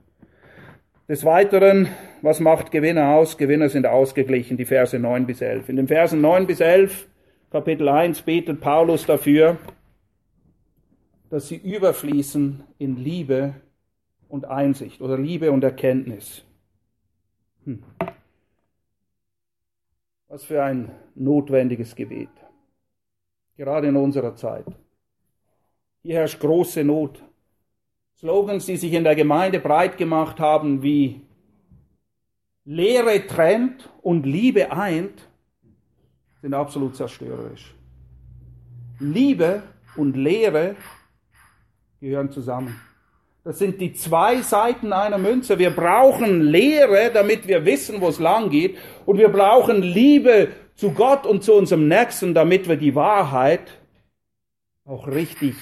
Des Weiteren, was macht Gewinner aus? Gewinner sind ausgeglichen, die Verse 9 bis 11. In den Versen 9 bis 11, Kapitel 1, betet Paulus dafür, dass sie überfließen in Liebe und Einsicht oder Liebe und Erkenntnis. Hm. Was für ein notwendiges Gebet. Gerade in unserer Zeit. Hier herrscht große Not. Slogans, die sich in der Gemeinde breit gemacht haben, wie Lehre trennt und Liebe eint, sind absolut zerstörerisch. Liebe und Lehre gehören zusammen. Das sind die zwei Seiten einer Münze. Wir brauchen Lehre, damit wir wissen, wo es lang geht. Und wir brauchen Liebe zu Gott und zu unserem Nächsten, damit wir die Wahrheit auch richtig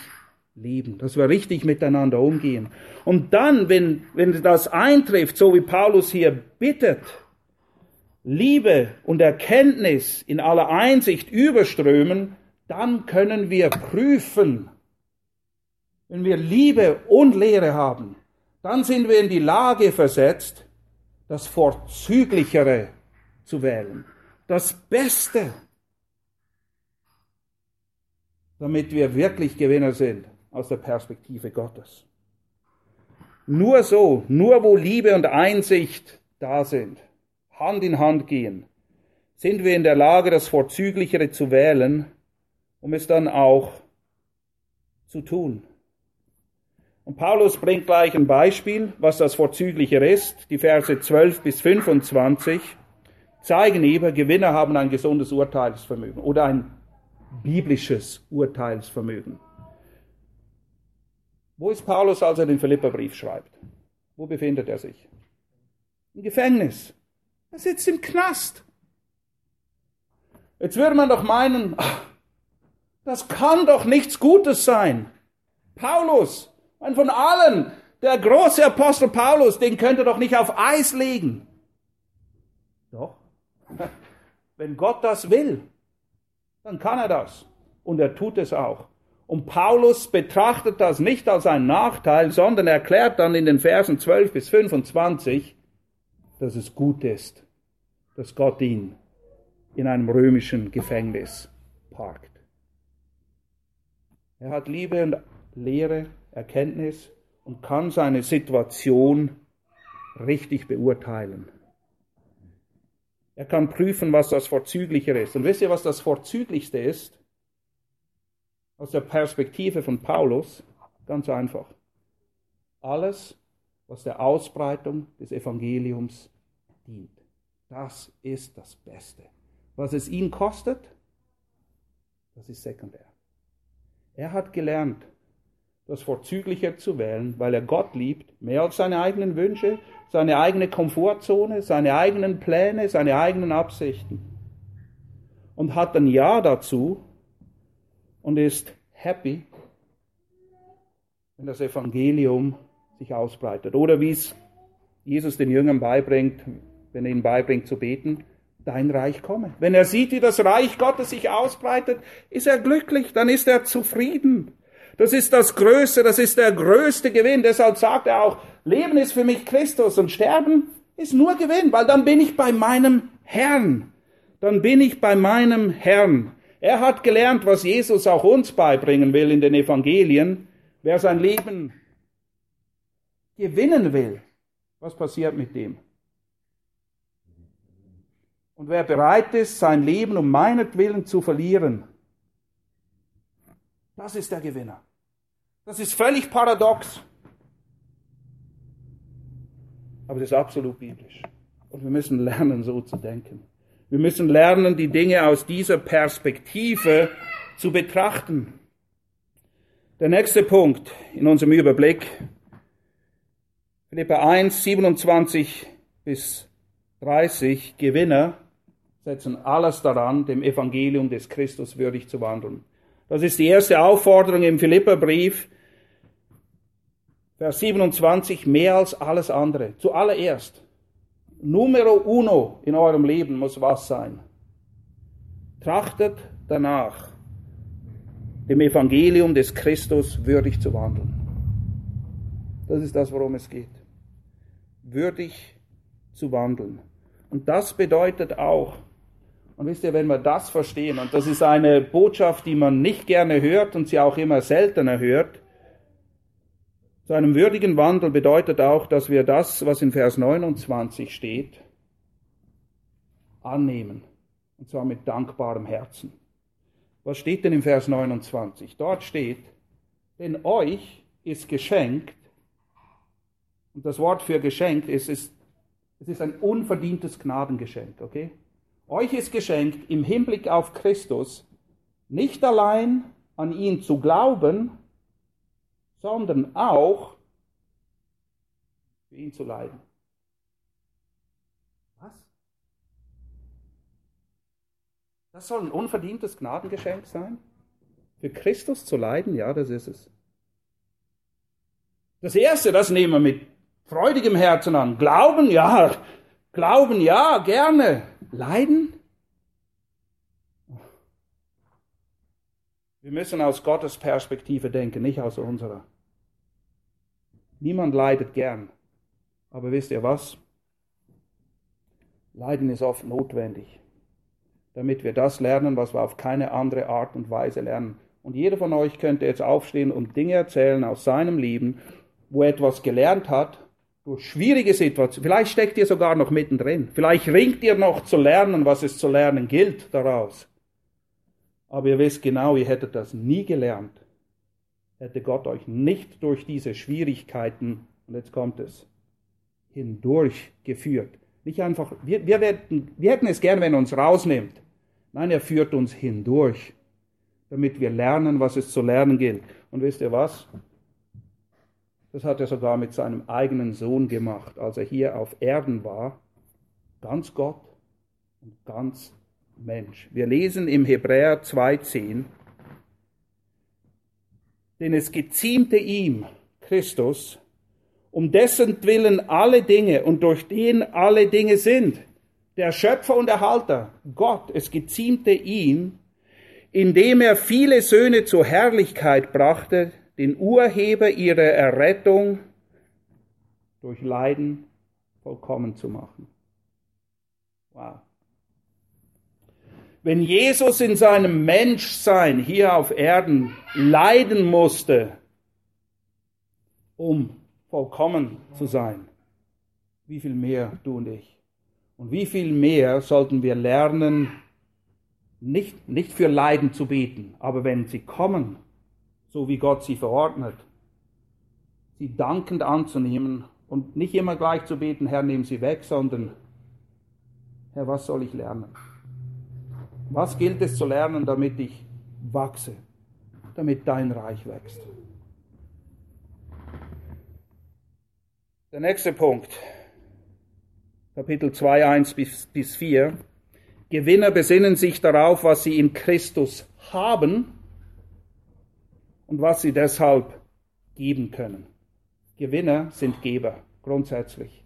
lieben, dass wir richtig miteinander umgehen. Und dann, wenn, wenn das eintrifft, so wie Paulus hier bittet, Liebe und Erkenntnis in aller Einsicht überströmen, dann können wir prüfen, wenn wir Liebe und Lehre haben, dann sind wir in die Lage versetzt, das Vorzüglichere zu wählen, das Beste, damit wir wirklich Gewinner sind aus der Perspektive Gottes. Nur so, nur wo Liebe und Einsicht da sind, Hand in Hand gehen, sind wir in der Lage, das Vorzüglichere zu wählen, um es dann auch zu tun. Und Paulus bringt gleich ein Beispiel, was das Vorzügliche ist. Die Verse 12 bis 25 zeigen eben, Gewinner haben ein gesundes Urteilsvermögen oder ein biblisches Urteilsvermögen. Wo ist Paulus, als er den Philipperbrief schreibt? Wo befindet er sich? Im Gefängnis. Er sitzt im Knast. Jetzt würde man doch meinen, das kann doch nichts Gutes sein. Paulus, und von allen, der große Apostel Paulus, den könnt ihr doch nicht auf Eis legen. Doch. Wenn Gott das will, dann kann er das. Und er tut es auch. Und Paulus betrachtet das nicht als einen Nachteil, sondern erklärt dann in den Versen 12 bis 25, dass es gut ist, dass Gott ihn in einem römischen Gefängnis parkt. Er hat Liebe und Lehre Erkenntnis und kann seine Situation richtig beurteilen. Er kann prüfen, was das Vorzügliche ist. Und wisst ihr, was das Vorzüglichste ist? Aus der Perspektive von Paulus? Ganz einfach. Alles, was der Ausbreitung des Evangeliums dient. Das ist das Beste. Was es ihn kostet, das ist sekundär. Er hat gelernt, das vorzüglicher zu wählen, weil er Gott liebt, mehr als seine eigenen Wünsche, seine eigene Komfortzone, seine eigenen Pläne, seine eigenen Absichten. Und hat ein Ja dazu und ist happy, wenn das Evangelium sich ausbreitet. Oder wie es Jesus den Jüngern beibringt, wenn er ihnen beibringt zu beten, dein Reich komme. Wenn er sieht, wie das Reich Gottes sich ausbreitet, ist er glücklich, dann ist er zufrieden. Das ist das Größte, das ist der größte Gewinn. Deshalb sagt er auch, Leben ist für mich Christus und Sterben ist nur Gewinn, weil dann bin ich bei meinem Herrn. Dann bin ich bei meinem Herrn. Er hat gelernt, was Jesus auch uns beibringen will in den Evangelien. Wer sein Leben gewinnen will, was passiert mit dem? Und wer bereit ist, sein Leben um meinetwillen zu verlieren, das ist der Gewinner. Das ist völlig paradox. Aber das ist absolut biblisch. Und wir müssen lernen, so zu denken. Wir müssen lernen, die Dinge aus dieser Perspektive zu betrachten. Der nächste Punkt in unserem Überblick, Philippa 1, 27 bis 30, Gewinner setzen alles daran, dem Evangelium des Christus würdig zu wandeln. Das ist die erste Aufforderung im Philipperbrief, Vers 27, mehr als alles andere. Zuallererst, Numero uno in eurem Leben muss was sein. Trachtet danach, dem Evangelium des Christus würdig zu wandeln. Das ist das, worum es geht. Würdig zu wandeln. Und das bedeutet auch, und wisst ihr, wenn wir das verstehen, und das ist eine Botschaft, die man nicht gerne hört und sie auch immer seltener hört, zu einem würdigen Wandel bedeutet auch, dass wir das, was in Vers 29 steht, annehmen. Und zwar mit dankbarem Herzen. Was steht denn im Vers 29? Dort steht, denn euch ist geschenkt, und das Wort für geschenkt ist, ist es ist ein unverdientes Gnadengeschenk, okay? Euch ist geschenkt, im Hinblick auf Christus nicht allein an ihn zu glauben, sondern auch für ihn zu leiden. Was? Das soll ein unverdientes Gnadengeschenk sein? Für Christus zu leiden? Ja, das ist es. Das Erste, das nehmen wir mit freudigem Herzen an. Glauben, ja, glauben, ja, gerne. Leiden? Wir müssen aus Gottes Perspektive denken, nicht aus unserer. Niemand leidet gern. Aber wisst ihr was? Leiden ist oft notwendig, damit wir das lernen, was wir auf keine andere Art und Weise lernen. Und jeder von euch könnte jetzt aufstehen und Dinge erzählen aus seinem Leben, wo er etwas gelernt hat, durch schwierige Situationen. Vielleicht steckt ihr sogar noch mittendrin. Vielleicht ringt ihr noch zu lernen, was es zu lernen gilt daraus. Aber ihr wisst genau, ihr hättet das nie gelernt. Hätte Gott euch nicht durch diese Schwierigkeiten, und jetzt kommt es, hindurchgeführt. Nicht einfach, wir, wir, hätten, wir hätten es gern, wenn er uns rausnimmt. Nein, er führt uns hindurch, damit wir lernen, was es zu lernen gilt. Und wisst ihr was? Das hat er sogar mit seinem eigenen Sohn gemacht, als er hier auf Erden war. Ganz Gott und ganz Mensch. Wir lesen im Hebräer 2.10, denn es geziemte ihm, Christus, um dessen Willen alle Dinge und durch den alle Dinge sind, der Schöpfer und Erhalter, Gott, es geziemte ihm, indem er viele Söhne zur Herrlichkeit brachte, den Urheber ihrer Errettung durch Leiden vollkommen zu machen. Wow. Wenn Jesus in seinem Menschsein hier auf Erden leiden musste, um vollkommen zu sein, wie viel mehr du und ich. Und wie viel mehr sollten wir lernen, nicht, nicht für Leiden zu beten, aber wenn sie kommen, so wie Gott sie verordnet, sie dankend anzunehmen und nicht immer gleich zu beten, Herr, nimm sie weg, sondern Herr, was soll ich lernen? Was gilt es zu lernen, damit ich wachse, damit dein Reich wächst? Der nächste Punkt, Kapitel 2, 1 bis, 4. Gewinner besinnen sich darauf, was sie in Christus haben und was sie deshalb geben können. Gewinner sind Geber, grundsätzlich.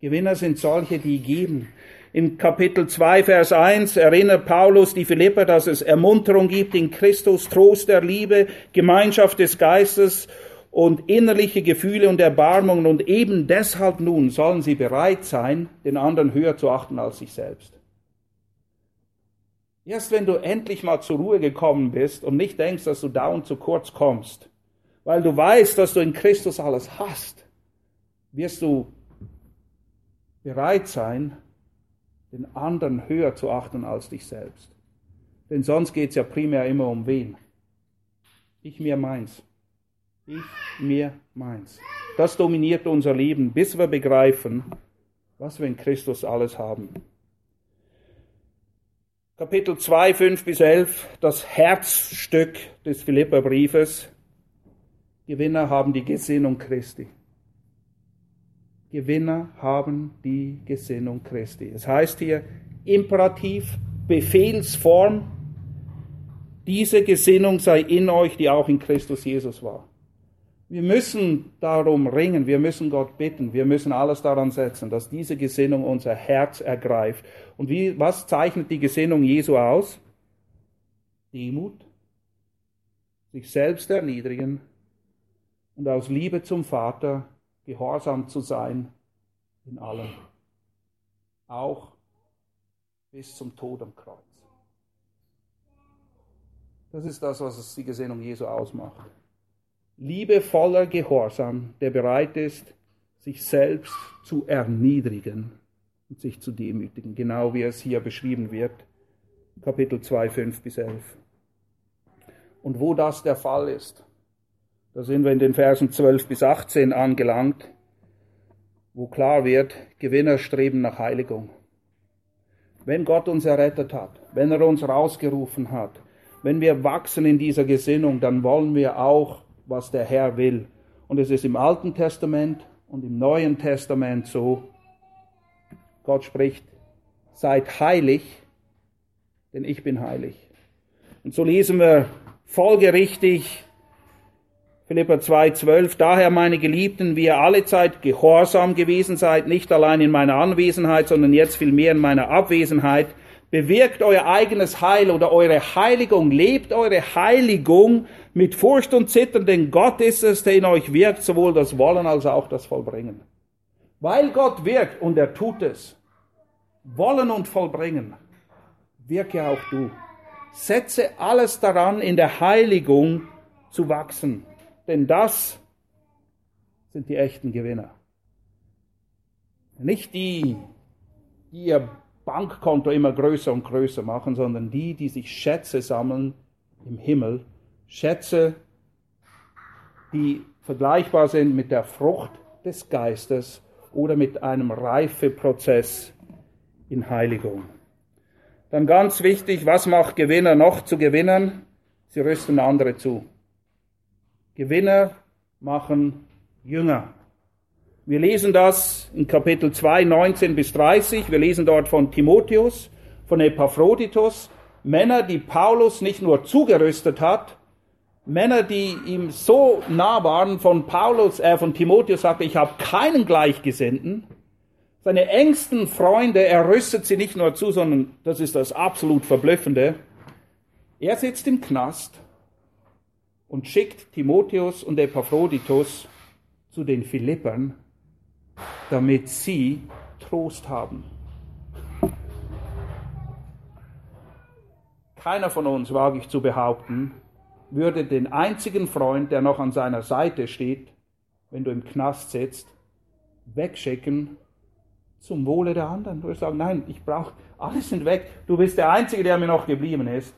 Gewinner sind solche, die geben. In Kapitel 2, Vers 1 erinnert Paulus die Philipper, dass es Ermunterung gibt in Christus, Trost der Liebe, Gemeinschaft des Geistes und innerliche Gefühle und Erbarmungen. Und eben deshalb nun sollen sie bereit sein, den anderen höher zu achten als sich selbst. Erst wenn du endlich mal zur Ruhe gekommen bist und nicht denkst, dass du dauernd zu kurz kommst, weil du weißt, dass du in Christus alles hast, wirst du bereit sein, den anderen höher zu achten als dich selbst. Denn sonst geht es ja primär immer um wen? Ich mir meins. Ich mir meins. Das dominiert unser Leben, bis wir begreifen, was wir in Christus alles haben. Kapitel 2, 5 bis 11, das Herzstück des Philipperbriefes. Gewinner haben die Gesinnung Christi. Gewinner haben die Gesinnung Christi. Es heißt hier Imperativ, Befehlsform, diese Gesinnung sei in euch, die auch in Christus Jesus war. Wir müssen darum ringen, wir müssen Gott bitten, wir müssen alles daran setzen, dass diese Gesinnung unser Herz ergreift. Und wie, was zeichnet die Gesinnung Jesu aus? Demut, sich selbst erniedrigen und aus Liebe zum Vater gehorsam zu sein in allem, auch bis zum Tod am Kreuz. Das ist das, was die Gesinnung Jesu ausmacht liebevoller Gehorsam, der bereit ist, sich selbst zu erniedrigen und sich zu demütigen, genau wie es hier beschrieben wird, Kapitel 2, 5 bis 11. Und wo das der Fall ist, da sind wir in den Versen 12 bis 18 angelangt, wo klar wird, Gewinner streben nach Heiligung. Wenn Gott uns errettet hat, wenn er uns rausgerufen hat, wenn wir wachsen in dieser Gesinnung, dann wollen wir auch was der Herr will. Und es ist im Alten Testament und im Neuen Testament so. Gott spricht, seid heilig, denn ich bin heilig. Und so lesen wir folgerichtig Philippa 2,12, daher meine Geliebten, wie ihr alle Zeit gehorsam gewesen seid, nicht allein in meiner Anwesenheit, sondern jetzt vielmehr in meiner Abwesenheit, bewirkt euer eigenes Heil oder eure Heiligung, lebt eure Heiligung mit Furcht und Zittern, denn Gott ist es, der in euch wirkt, sowohl das Wollen als auch das Vollbringen. Weil Gott wirkt und er tut es, wollen und vollbringen, wirke auch du. Setze alles daran, in der Heiligung zu wachsen, denn das sind die echten Gewinner. Nicht die, die ihr Bankkonto immer größer und größer machen, sondern die, die sich Schätze sammeln im Himmel Schätze, die vergleichbar sind mit der Frucht des Geistes oder mit einem Reifeprozess in Heiligung. Dann ganz wichtig, was macht Gewinner noch zu Gewinnern? Sie rüsten andere zu. Gewinner machen Jünger. Wir lesen das in Kapitel 2, 19 bis 30. Wir lesen dort von Timotheus, von Epaphroditus, Männer, die Paulus nicht nur zugerüstet hat, Männer, die ihm so nah waren, von Paulus, äh, von Timotheus sagte, ich habe keinen Gleichgesinnten. Seine engsten Freunde, er rüstet sie nicht nur zu, sondern das ist das absolut Verblüffende. Er sitzt im Knast und schickt Timotheus und Epaphroditus zu den Philippern, damit sie Trost haben. Keiner von uns, wage ich zu behaupten, würde den einzigen Freund, der noch an seiner Seite steht, wenn du im Knast sitzt, wegschicken zum Wohle der anderen. Du würdest sagen, nein, ich brauche, alles sind weg. Du bist der Einzige, der mir noch geblieben ist.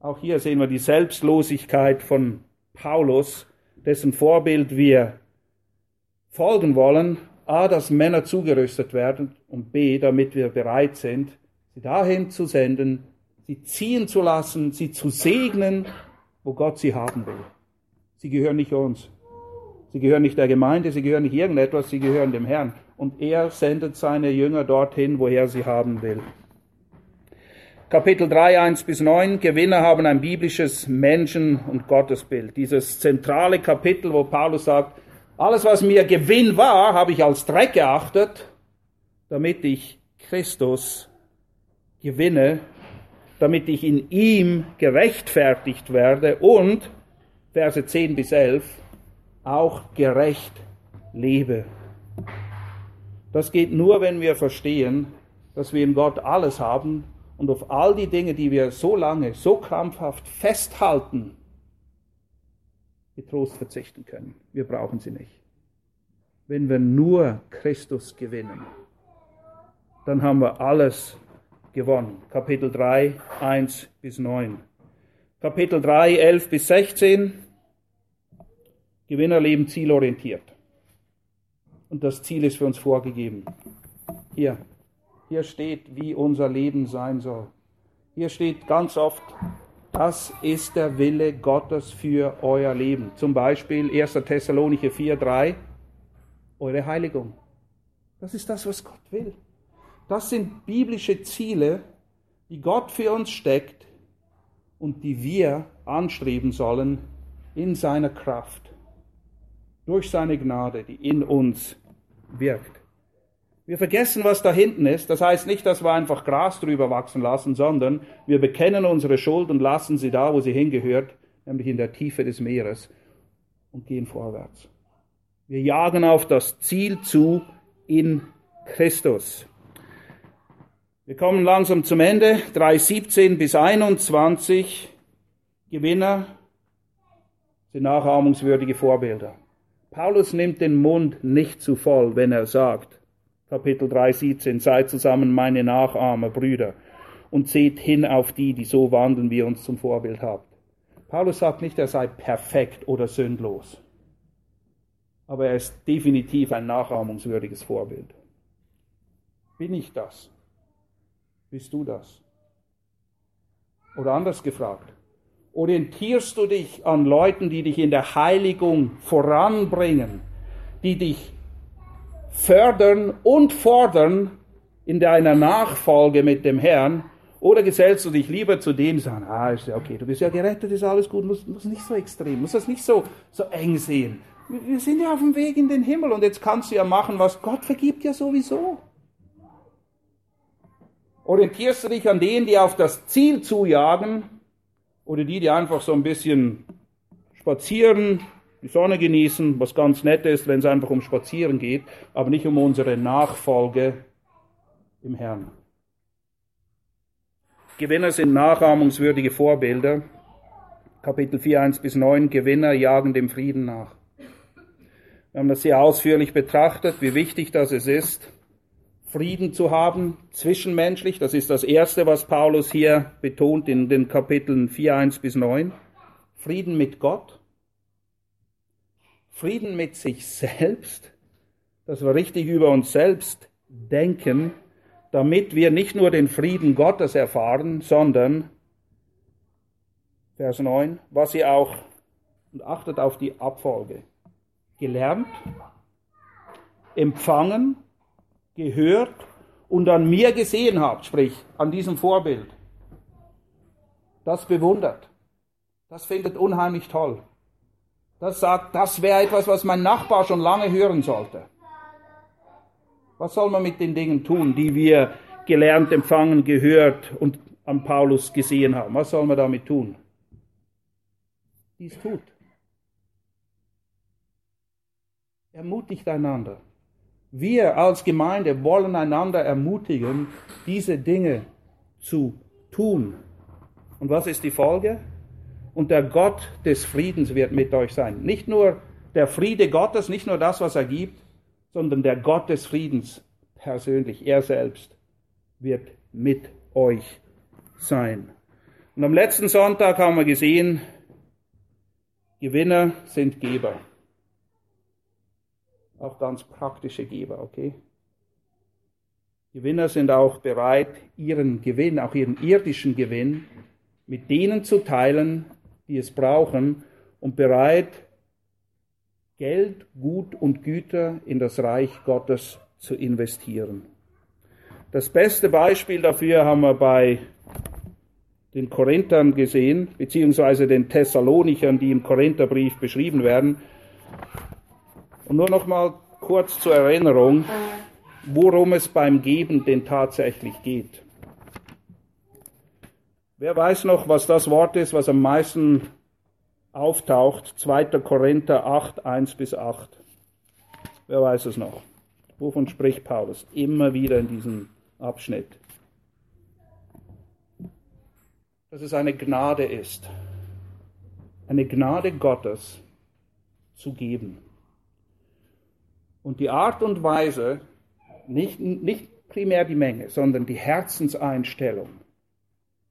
Auch hier sehen wir die Selbstlosigkeit von Paulus, dessen Vorbild wir folgen wollen. A, dass Männer zugerüstet werden und B, damit wir bereit sind, sie dahin zu senden, sie ziehen zu lassen, sie zu segnen wo Gott sie haben will. Sie gehören nicht uns. Sie gehören nicht der Gemeinde, sie gehören nicht irgendetwas, sie gehören dem Herrn. Und er sendet seine Jünger dorthin, woher sie haben will. Kapitel 3, 1 bis 9. Gewinner haben ein biblisches Menschen- und Gottesbild. Dieses zentrale Kapitel, wo Paulus sagt, alles, was mir Gewinn war, habe ich als Dreck geachtet, damit ich Christus gewinne, damit ich in ihm gerechtfertigt werde und, Verse 10 bis 11, auch gerecht lebe. Das geht nur, wenn wir verstehen, dass wir in Gott alles haben und auf all die Dinge, die wir so lange, so krampfhaft festhalten, getrost verzichten können. Wir brauchen sie nicht. Wenn wir nur Christus gewinnen, dann haben wir alles gewonnen. Kapitel 3, 1 bis 9. Kapitel 3, 11 bis 16. Gewinner leben zielorientiert. Und das Ziel ist für uns vorgegeben. Hier, hier steht, wie unser Leben sein soll. Hier steht ganz oft, das ist der Wille Gottes für euer Leben. Zum Beispiel 1. Thessalonicher 4, 3, eure Heiligung. Das ist das, was Gott will. Das sind biblische Ziele, die Gott für uns steckt und die wir anstreben sollen in seiner Kraft, durch seine Gnade, die in uns wirkt. Wir vergessen, was da hinten ist. Das heißt nicht, dass wir einfach Gras drüber wachsen lassen, sondern wir bekennen unsere Schuld und lassen sie da, wo sie hingehört, nämlich in der Tiefe des Meeres und gehen vorwärts. Wir jagen auf das Ziel zu in Christus. Wir kommen langsam zum Ende. 3.17 bis 21 Gewinner sind nachahmungswürdige Vorbilder. Paulus nimmt den Mund nicht zu voll, wenn er sagt, Kapitel 3, 17, seid zusammen meine Nachahmer, Brüder, und seht hin auf die, die so wandeln, wie ihr uns zum Vorbild habt. Paulus sagt nicht, er sei perfekt oder sündlos, aber er ist definitiv ein nachahmungswürdiges Vorbild. Bin ich das? Bist du das? Oder anders gefragt, orientierst du dich an Leuten, die dich in der Heiligung voranbringen, die dich fördern und fordern in deiner Nachfolge mit dem Herrn? Oder gesellst du dich lieber zu die sagen, ah, ist ja okay, du bist ja gerettet, ist alles gut, muss, muss nicht so extrem, muss das nicht so, so eng sehen. Wir sind ja auf dem Weg in den Himmel und jetzt kannst du ja machen, was Gott vergibt ja sowieso. Orientierst du dich an denen, die auf das Ziel zujagen oder die, die einfach so ein bisschen spazieren, die Sonne genießen, was ganz nett ist, wenn es einfach um Spazieren geht, aber nicht um unsere Nachfolge im Herrn. Gewinner sind nachahmungswürdige Vorbilder. Kapitel 4, 1 bis 9, Gewinner jagen dem Frieden nach. Wir haben das sehr ausführlich betrachtet, wie wichtig das es ist, Frieden zu haben, zwischenmenschlich. Das ist das Erste, was Paulus hier betont in den Kapiteln 4, 1 bis 9. Frieden mit Gott Frieden mit sich selbst, dass wir richtig über uns selbst denken, damit wir nicht nur den Frieden Gottes erfahren, sondern, Vers 9, was ihr auch, und achtet auf die Abfolge, gelernt, empfangen, gehört und an mir gesehen habt, sprich an diesem Vorbild. Das bewundert. Das findet unheimlich toll das sagt, das wäre etwas, was mein Nachbar schon lange hören sollte. Was soll man mit den Dingen tun, die wir gelernt, empfangen, gehört und an Paulus gesehen haben? Was soll man damit tun? Dies tut. Ermutigt einander. Wir als Gemeinde wollen einander ermutigen, diese Dinge zu tun. Und was ist die Folge? Und der Gott des Friedens wird mit euch sein. Nicht nur der Friede Gottes, nicht nur das, was er gibt, sondern der Gott des Friedens persönlich, er selbst, wird mit euch sein. Und am letzten Sonntag haben wir gesehen, Gewinner sind Geber. Auch ganz praktische Geber, okay? Gewinner sind auch bereit, ihren Gewinn, auch ihren irdischen Gewinn, mit denen zu teilen, die es brauchen und bereit, Geld, Gut und Güter in das Reich Gottes zu investieren. Das beste Beispiel dafür haben wir bei den Korinthern gesehen, beziehungsweise den Thessalonichern, die im Korintherbrief beschrieben werden. Und nur noch mal kurz zur Erinnerung, worum es beim Geben denn tatsächlich geht. Wer weiß noch, was das Wort ist, was am meisten auftaucht? 2. Korinther 8, 1 bis 8. Wer weiß es noch? Wovon spricht Paulus? Immer wieder in diesem Abschnitt. Dass es eine Gnade ist, eine Gnade Gottes zu geben. Und die Art und Weise, nicht, nicht primär die Menge, sondern die Herzenseinstellung,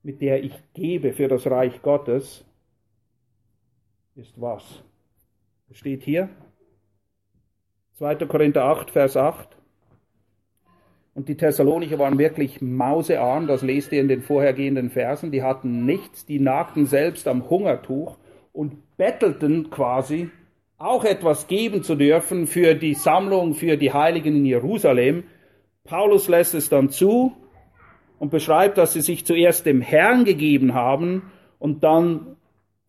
mit der ich gebe für das Reich Gottes, ist was? Es steht hier, 2. Korinther 8, Vers 8. Und die Thessalonicher waren wirklich mausearm, das lest ihr in den vorhergehenden Versen. Die hatten nichts, die nagten selbst am Hungertuch und bettelten quasi, auch etwas geben zu dürfen für die Sammlung für die Heiligen in Jerusalem. Paulus lässt es dann zu und beschreibt, dass sie sich zuerst dem Herrn gegeben haben und dann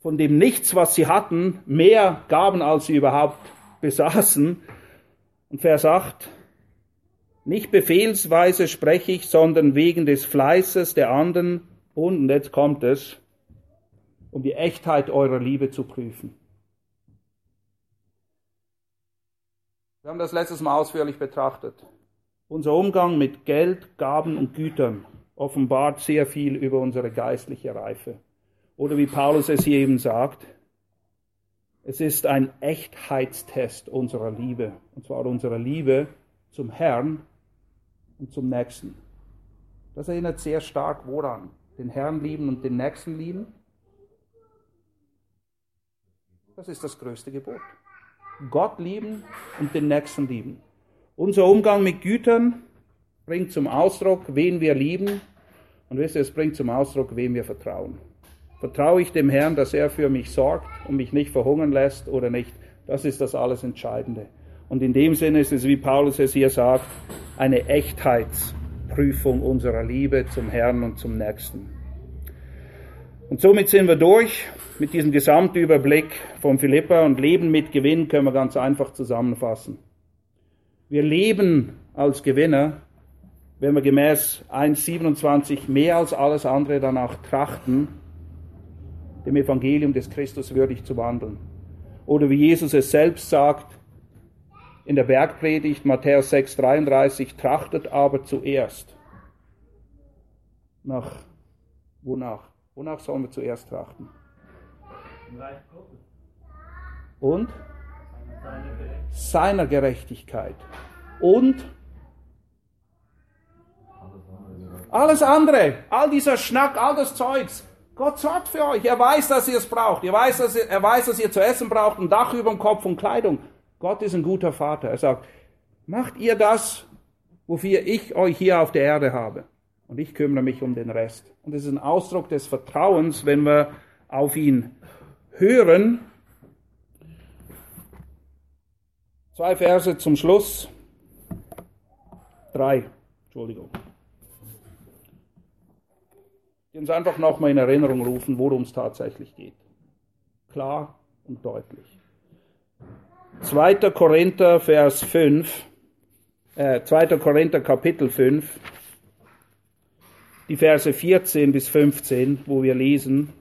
von dem Nichts, was sie hatten, mehr gaben, als sie überhaupt besaßen. Und Vers 8, nicht befehlsweise spreche ich, sondern wegen des Fleißes der anderen und, und jetzt kommt es, um die Echtheit eurer Liebe zu prüfen. Wir haben das letztes Mal ausführlich betrachtet. Unser Umgang mit Geld, Gaben und Gütern offenbart sehr viel über unsere geistliche Reife. Oder wie Paulus es hier eben sagt, es ist ein Echtheitstest unserer Liebe, und zwar unserer Liebe zum Herrn und zum Nächsten. Das erinnert sehr stark woran? Den Herrn lieben und den Nächsten lieben? Das ist das größte Gebot. Gott lieben und den Nächsten lieben. Unser Umgang mit Gütern bringt zum Ausdruck, wen wir lieben. Und wisst ihr, es bringt zum Ausdruck, wem wir vertrauen. Vertraue ich dem Herrn, dass er für mich sorgt und mich nicht verhungern lässt oder nicht? Das ist das alles Entscheidende. Und in dem Sinne ist es, wie Paulus es hier sagt, eine Echtheitsprüfung unserer Liebe zum Herrn und zum Nächsten. Und somit sind wir durch mit diesem Gesamtüberblick von Philippa und Leben mit Gewinn können wir ganz einfach zusammenfassen. Wir leben als Gewinner, wenn wir gemäß 1.27 mehr als alles andere danach trachten, dem Evangelium des Christus würdig zu wandeln. Oder wie Jesus es selbst sagt, in der Bergpredigt Matthäus 6,33, trachtet aber zuerst nach, wonach? Wonach sollen wir zuerst trachten? Und? Seiner Gerechtigkeit. Und? Alles andere, all dieser Schnack, all das Zeugs. Gott sorgt für euch. Er weiß, dass ihr es braucht. Er weiß, dass ihr, er weiß, dass ihr zu essen braucht, ein Dach über dem Kopf und Kleidung. Gott ist ein guter Vater. Er sagt, macht ihr das, wofür ich euch hier auf der Erde habe. Und ich kümmere mich um den Rest. Und es ist ein Ausdruck des Vertrauens, wenn wir auf ihn hören. Zwei Verse zum Schluss. Drei, Entschuldigung. Die uns einfach nochmal in Erinnerung rufen, worum es tatsächlich geht. Klar und deutlich. 2. Korinther, Vers 5, äh, 2. Korinther, Kapitel 5, die Verse 14 bis 15, wo wir lesen,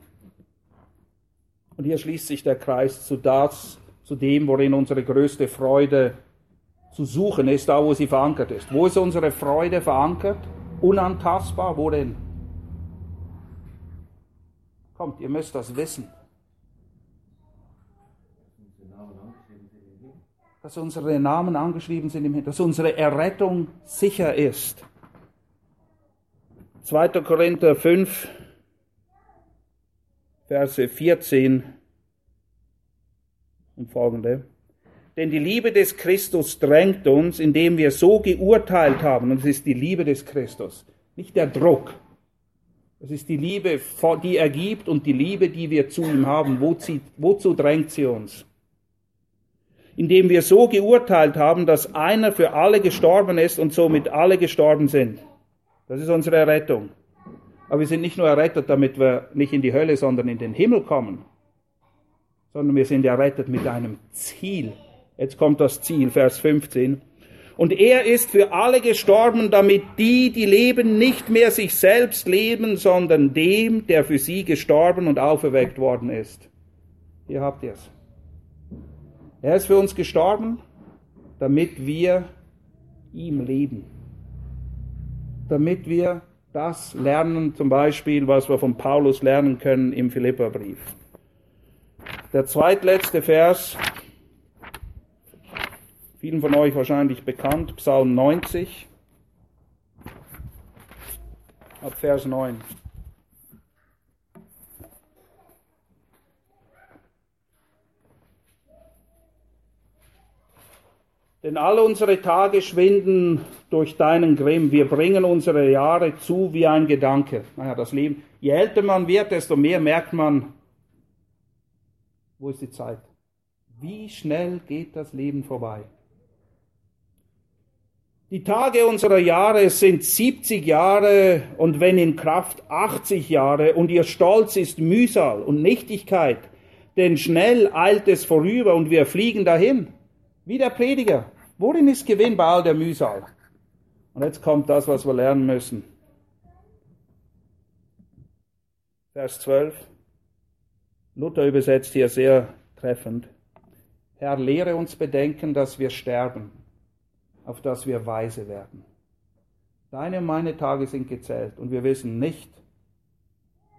und hier schließt sich der Kreis zu das, zu dem, worin unsere größte Freude zu suchen ist, da wo sie verankert ist. Wo ist unsere Freude verankert? Unantastbar? Wo denn? Kommt, ihr müsst das wissen. dass unsere Namen angeschrieben sind im Himmel, dass unsere Errettung sicher ist. 2. Korinther 5, Verse 14 und folgende. Denn die Liebe des Christus drängt uns, indem wir so geurteilt haben, und es ist die Liebe des Christus, nicht der Druck. Es ist die Liebe, die er gibt und die Liebe, die wir zu ihm haben. Wozu, wozu drängt sie uns? indem wir so geurteilt haben, dass einer für alle gestorben ist und somit alle gestorben sind. Das ist unsere Errettung. Aber wir sind nicht nur errettet, damit wir nicht in die Hölle, sondern in den Himmel kommen, sondern wir sind errettet mit einem Ziel. Jetzt kommt das Ziel, Vers 15. Und er ist für alle gestorben, damit die, die leben, nicht mehr sich selbst leben, sondern dem, der für sie gestorben und auferweckt worden ist. Hier habt ihr es. Er ist für uns gestorben, damit wir ihm leben. Damit wir das lernen, zum Beispiel, was wir von Paulus lernen können im Philipperbrief. Der zweitletzte Vers, vielen von euch wahrscheinlich bekannt, Psalm 90, ab Vers 9. Denn all unsere Tage schwinden durch deinen Grimm. Wir bringen unsere Jahre zu wie ein Gedanke. Naja, das Leben, je älter man wird, desto mehr merkt man, wo ist die Zeit? Wie schnell geht das Leben vorbei? Die Tage unserer Jahre sind 70 Jahre und wenn in Kraft 80 Jahre und ihr Stolz ist Mühsal und Nichtigkeit, denn schnell eilt es vorüber und wir fliegen dahin. Wie der Prediger. Worin ist Gewinn bei all der Mühsal? Und jetzt kommt das, was wir lernen müssen. Vers 12. Luther übersetzt hier sehr treffend. Herr, lehre uns bedenken, dass wir sterben, auf dass wir weise werden. Deine und meine Tage sind gezählt und wir wissen nicht,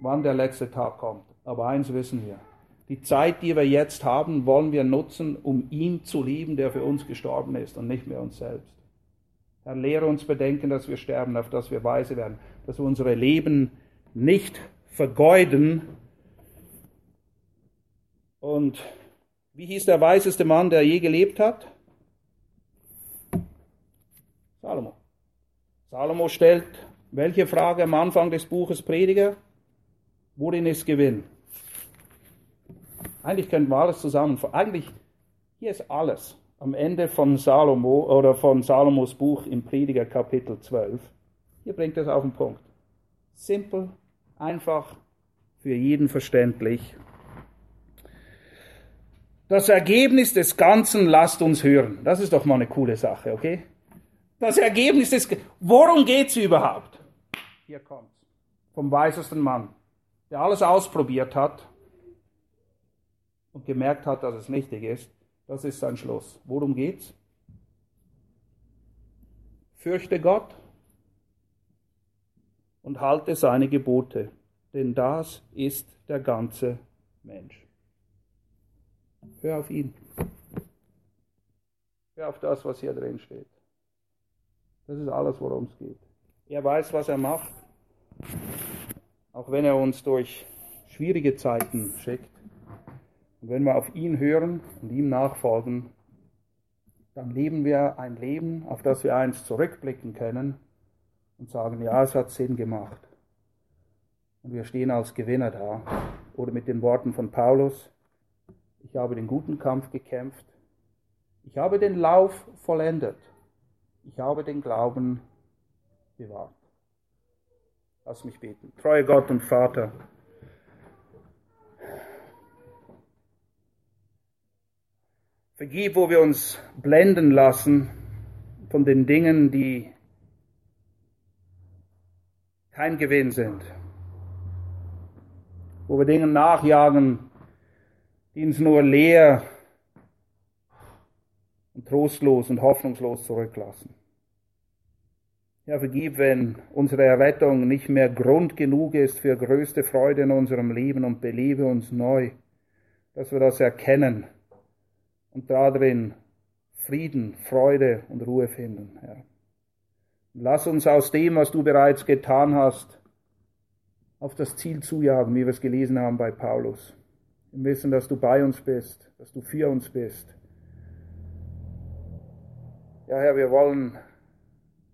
wann der letzte Tag kommt. Aber eins wissen wir, die Zeit, die wir jetzt haben, wollen wir nutzen, um ihn zu lieben, der für uns gestorben ist und nicht mehr uns selbst. Herr, lehre uns bedenken, dass wir sterben, auf dass wir weise werden, dass wir unsere Leben nicht vergeuden. Und wie hieß der weiseste Mann, der je gelebt hat? Salomo. Salomo stellt welche Frage am Anfang des Buches Prediger? Worin ist Gewinn? Eigentlich könnten wir alles zusammenfassen. Eigentlich, hier ist alles am Ende von Salomo oder von Salomos Buch im Prediger Kapitel 12. Hier bringt es auf den Punkt. Simpel, einfach, für jeden verständlich. Das Ergebnis des Ganzen lasst uns hören. Das ist doch mal eine coole Sache, okay? Das Ergebnis des, worum geht's überhaupt? Hier kommt's. Vom weisesten Mann, der alles ausprobiert hat und gemerkt hat, dass es nichtig ist, das ist sein Schluss. Worum geht's? Fürchte Gott und halte seine Gebote, denn das ist der ganze Mensch. Hör auf ihn. Hör auf das, was hier drin steht. Das ist alles, worum es geht. Er weiß, was er macht, auch wenn er uns durch schwierige Zeiten schickt. Und wenn wir auf ihn hören und ihm nachfolgen, dann leben wir ein Leben, auf das wir einst zurückblicken können und sagen, ja, es hat Sinn gemacht. Und wir stehen als Gewinner da. Oder mit den Worten von Paulus, ich habe den guten Kampf gekämpft, ich habe den Lauf vollendet, ich habe den Glauben bewahrt. Lass mich beten. Treue Gott und Vater, Vergib, wo wir uns blenden lassen von den Dingen, die kein Gewinn sind. Wo wir Dingen nachjagen, die uns nur leer und trostlos und hoffnungslos zurücklassen. Ja, vergib, wenn unsere Errettung nicht mehr Grund genug ist für größte Freude in unserem Leben und belebe uns neu, dass wir das erkennen und darin Frieden, Freude und Ruhe finden, Herr. Lass uns aus dem, was du bereits getan hast, auf das Ziel zujagen, wie wir es gelesen haben bei Paulus. Im Wissen, dass du bei uns bist, dass du für uns bist. Ja, Herr, wir wollen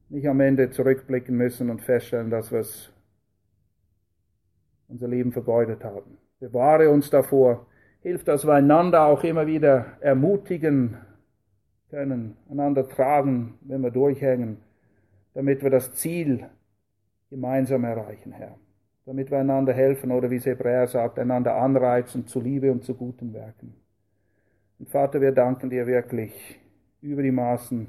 nicht am Ende zurückblicken müssen und feststellen, dass wir unser Leben vergeudet haben. Bewahre uns davor, Hilf, dass wir einander auch immer wieder ermutigen, können, einander tragen, wenn wir durchhängen, damit wir das Ziel gemeinsam erreichen, Herr. Damit wir einander helfen oder wie es Hebräer sagt, einander anreizen zu Liebe und zu guten Werken. Und Vater, wir danken dir wirklich über die Maßen,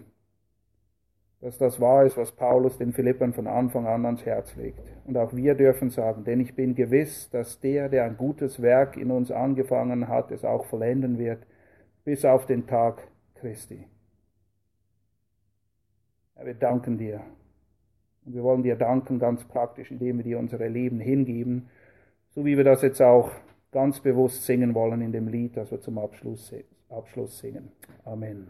dass das wahr ist, was Paulus den Philippern von Anfang an ans Herz legt. Und auch wir dürfen sagen, denn ich bin gewiss, dass der, der ein gutes Werk in uns angefangen hat, es auch vollenden wird, bis auf den Tag Christi. Herr, wir danken dir. Und wir wollen dir danken ganz praktisch, indem wir dir unsere Leben hingeben, so wie wir das jetzt auch ganz bewusst singen wollen in dem Lied, das wir zum Abschluss, Abschluss singen. Amen.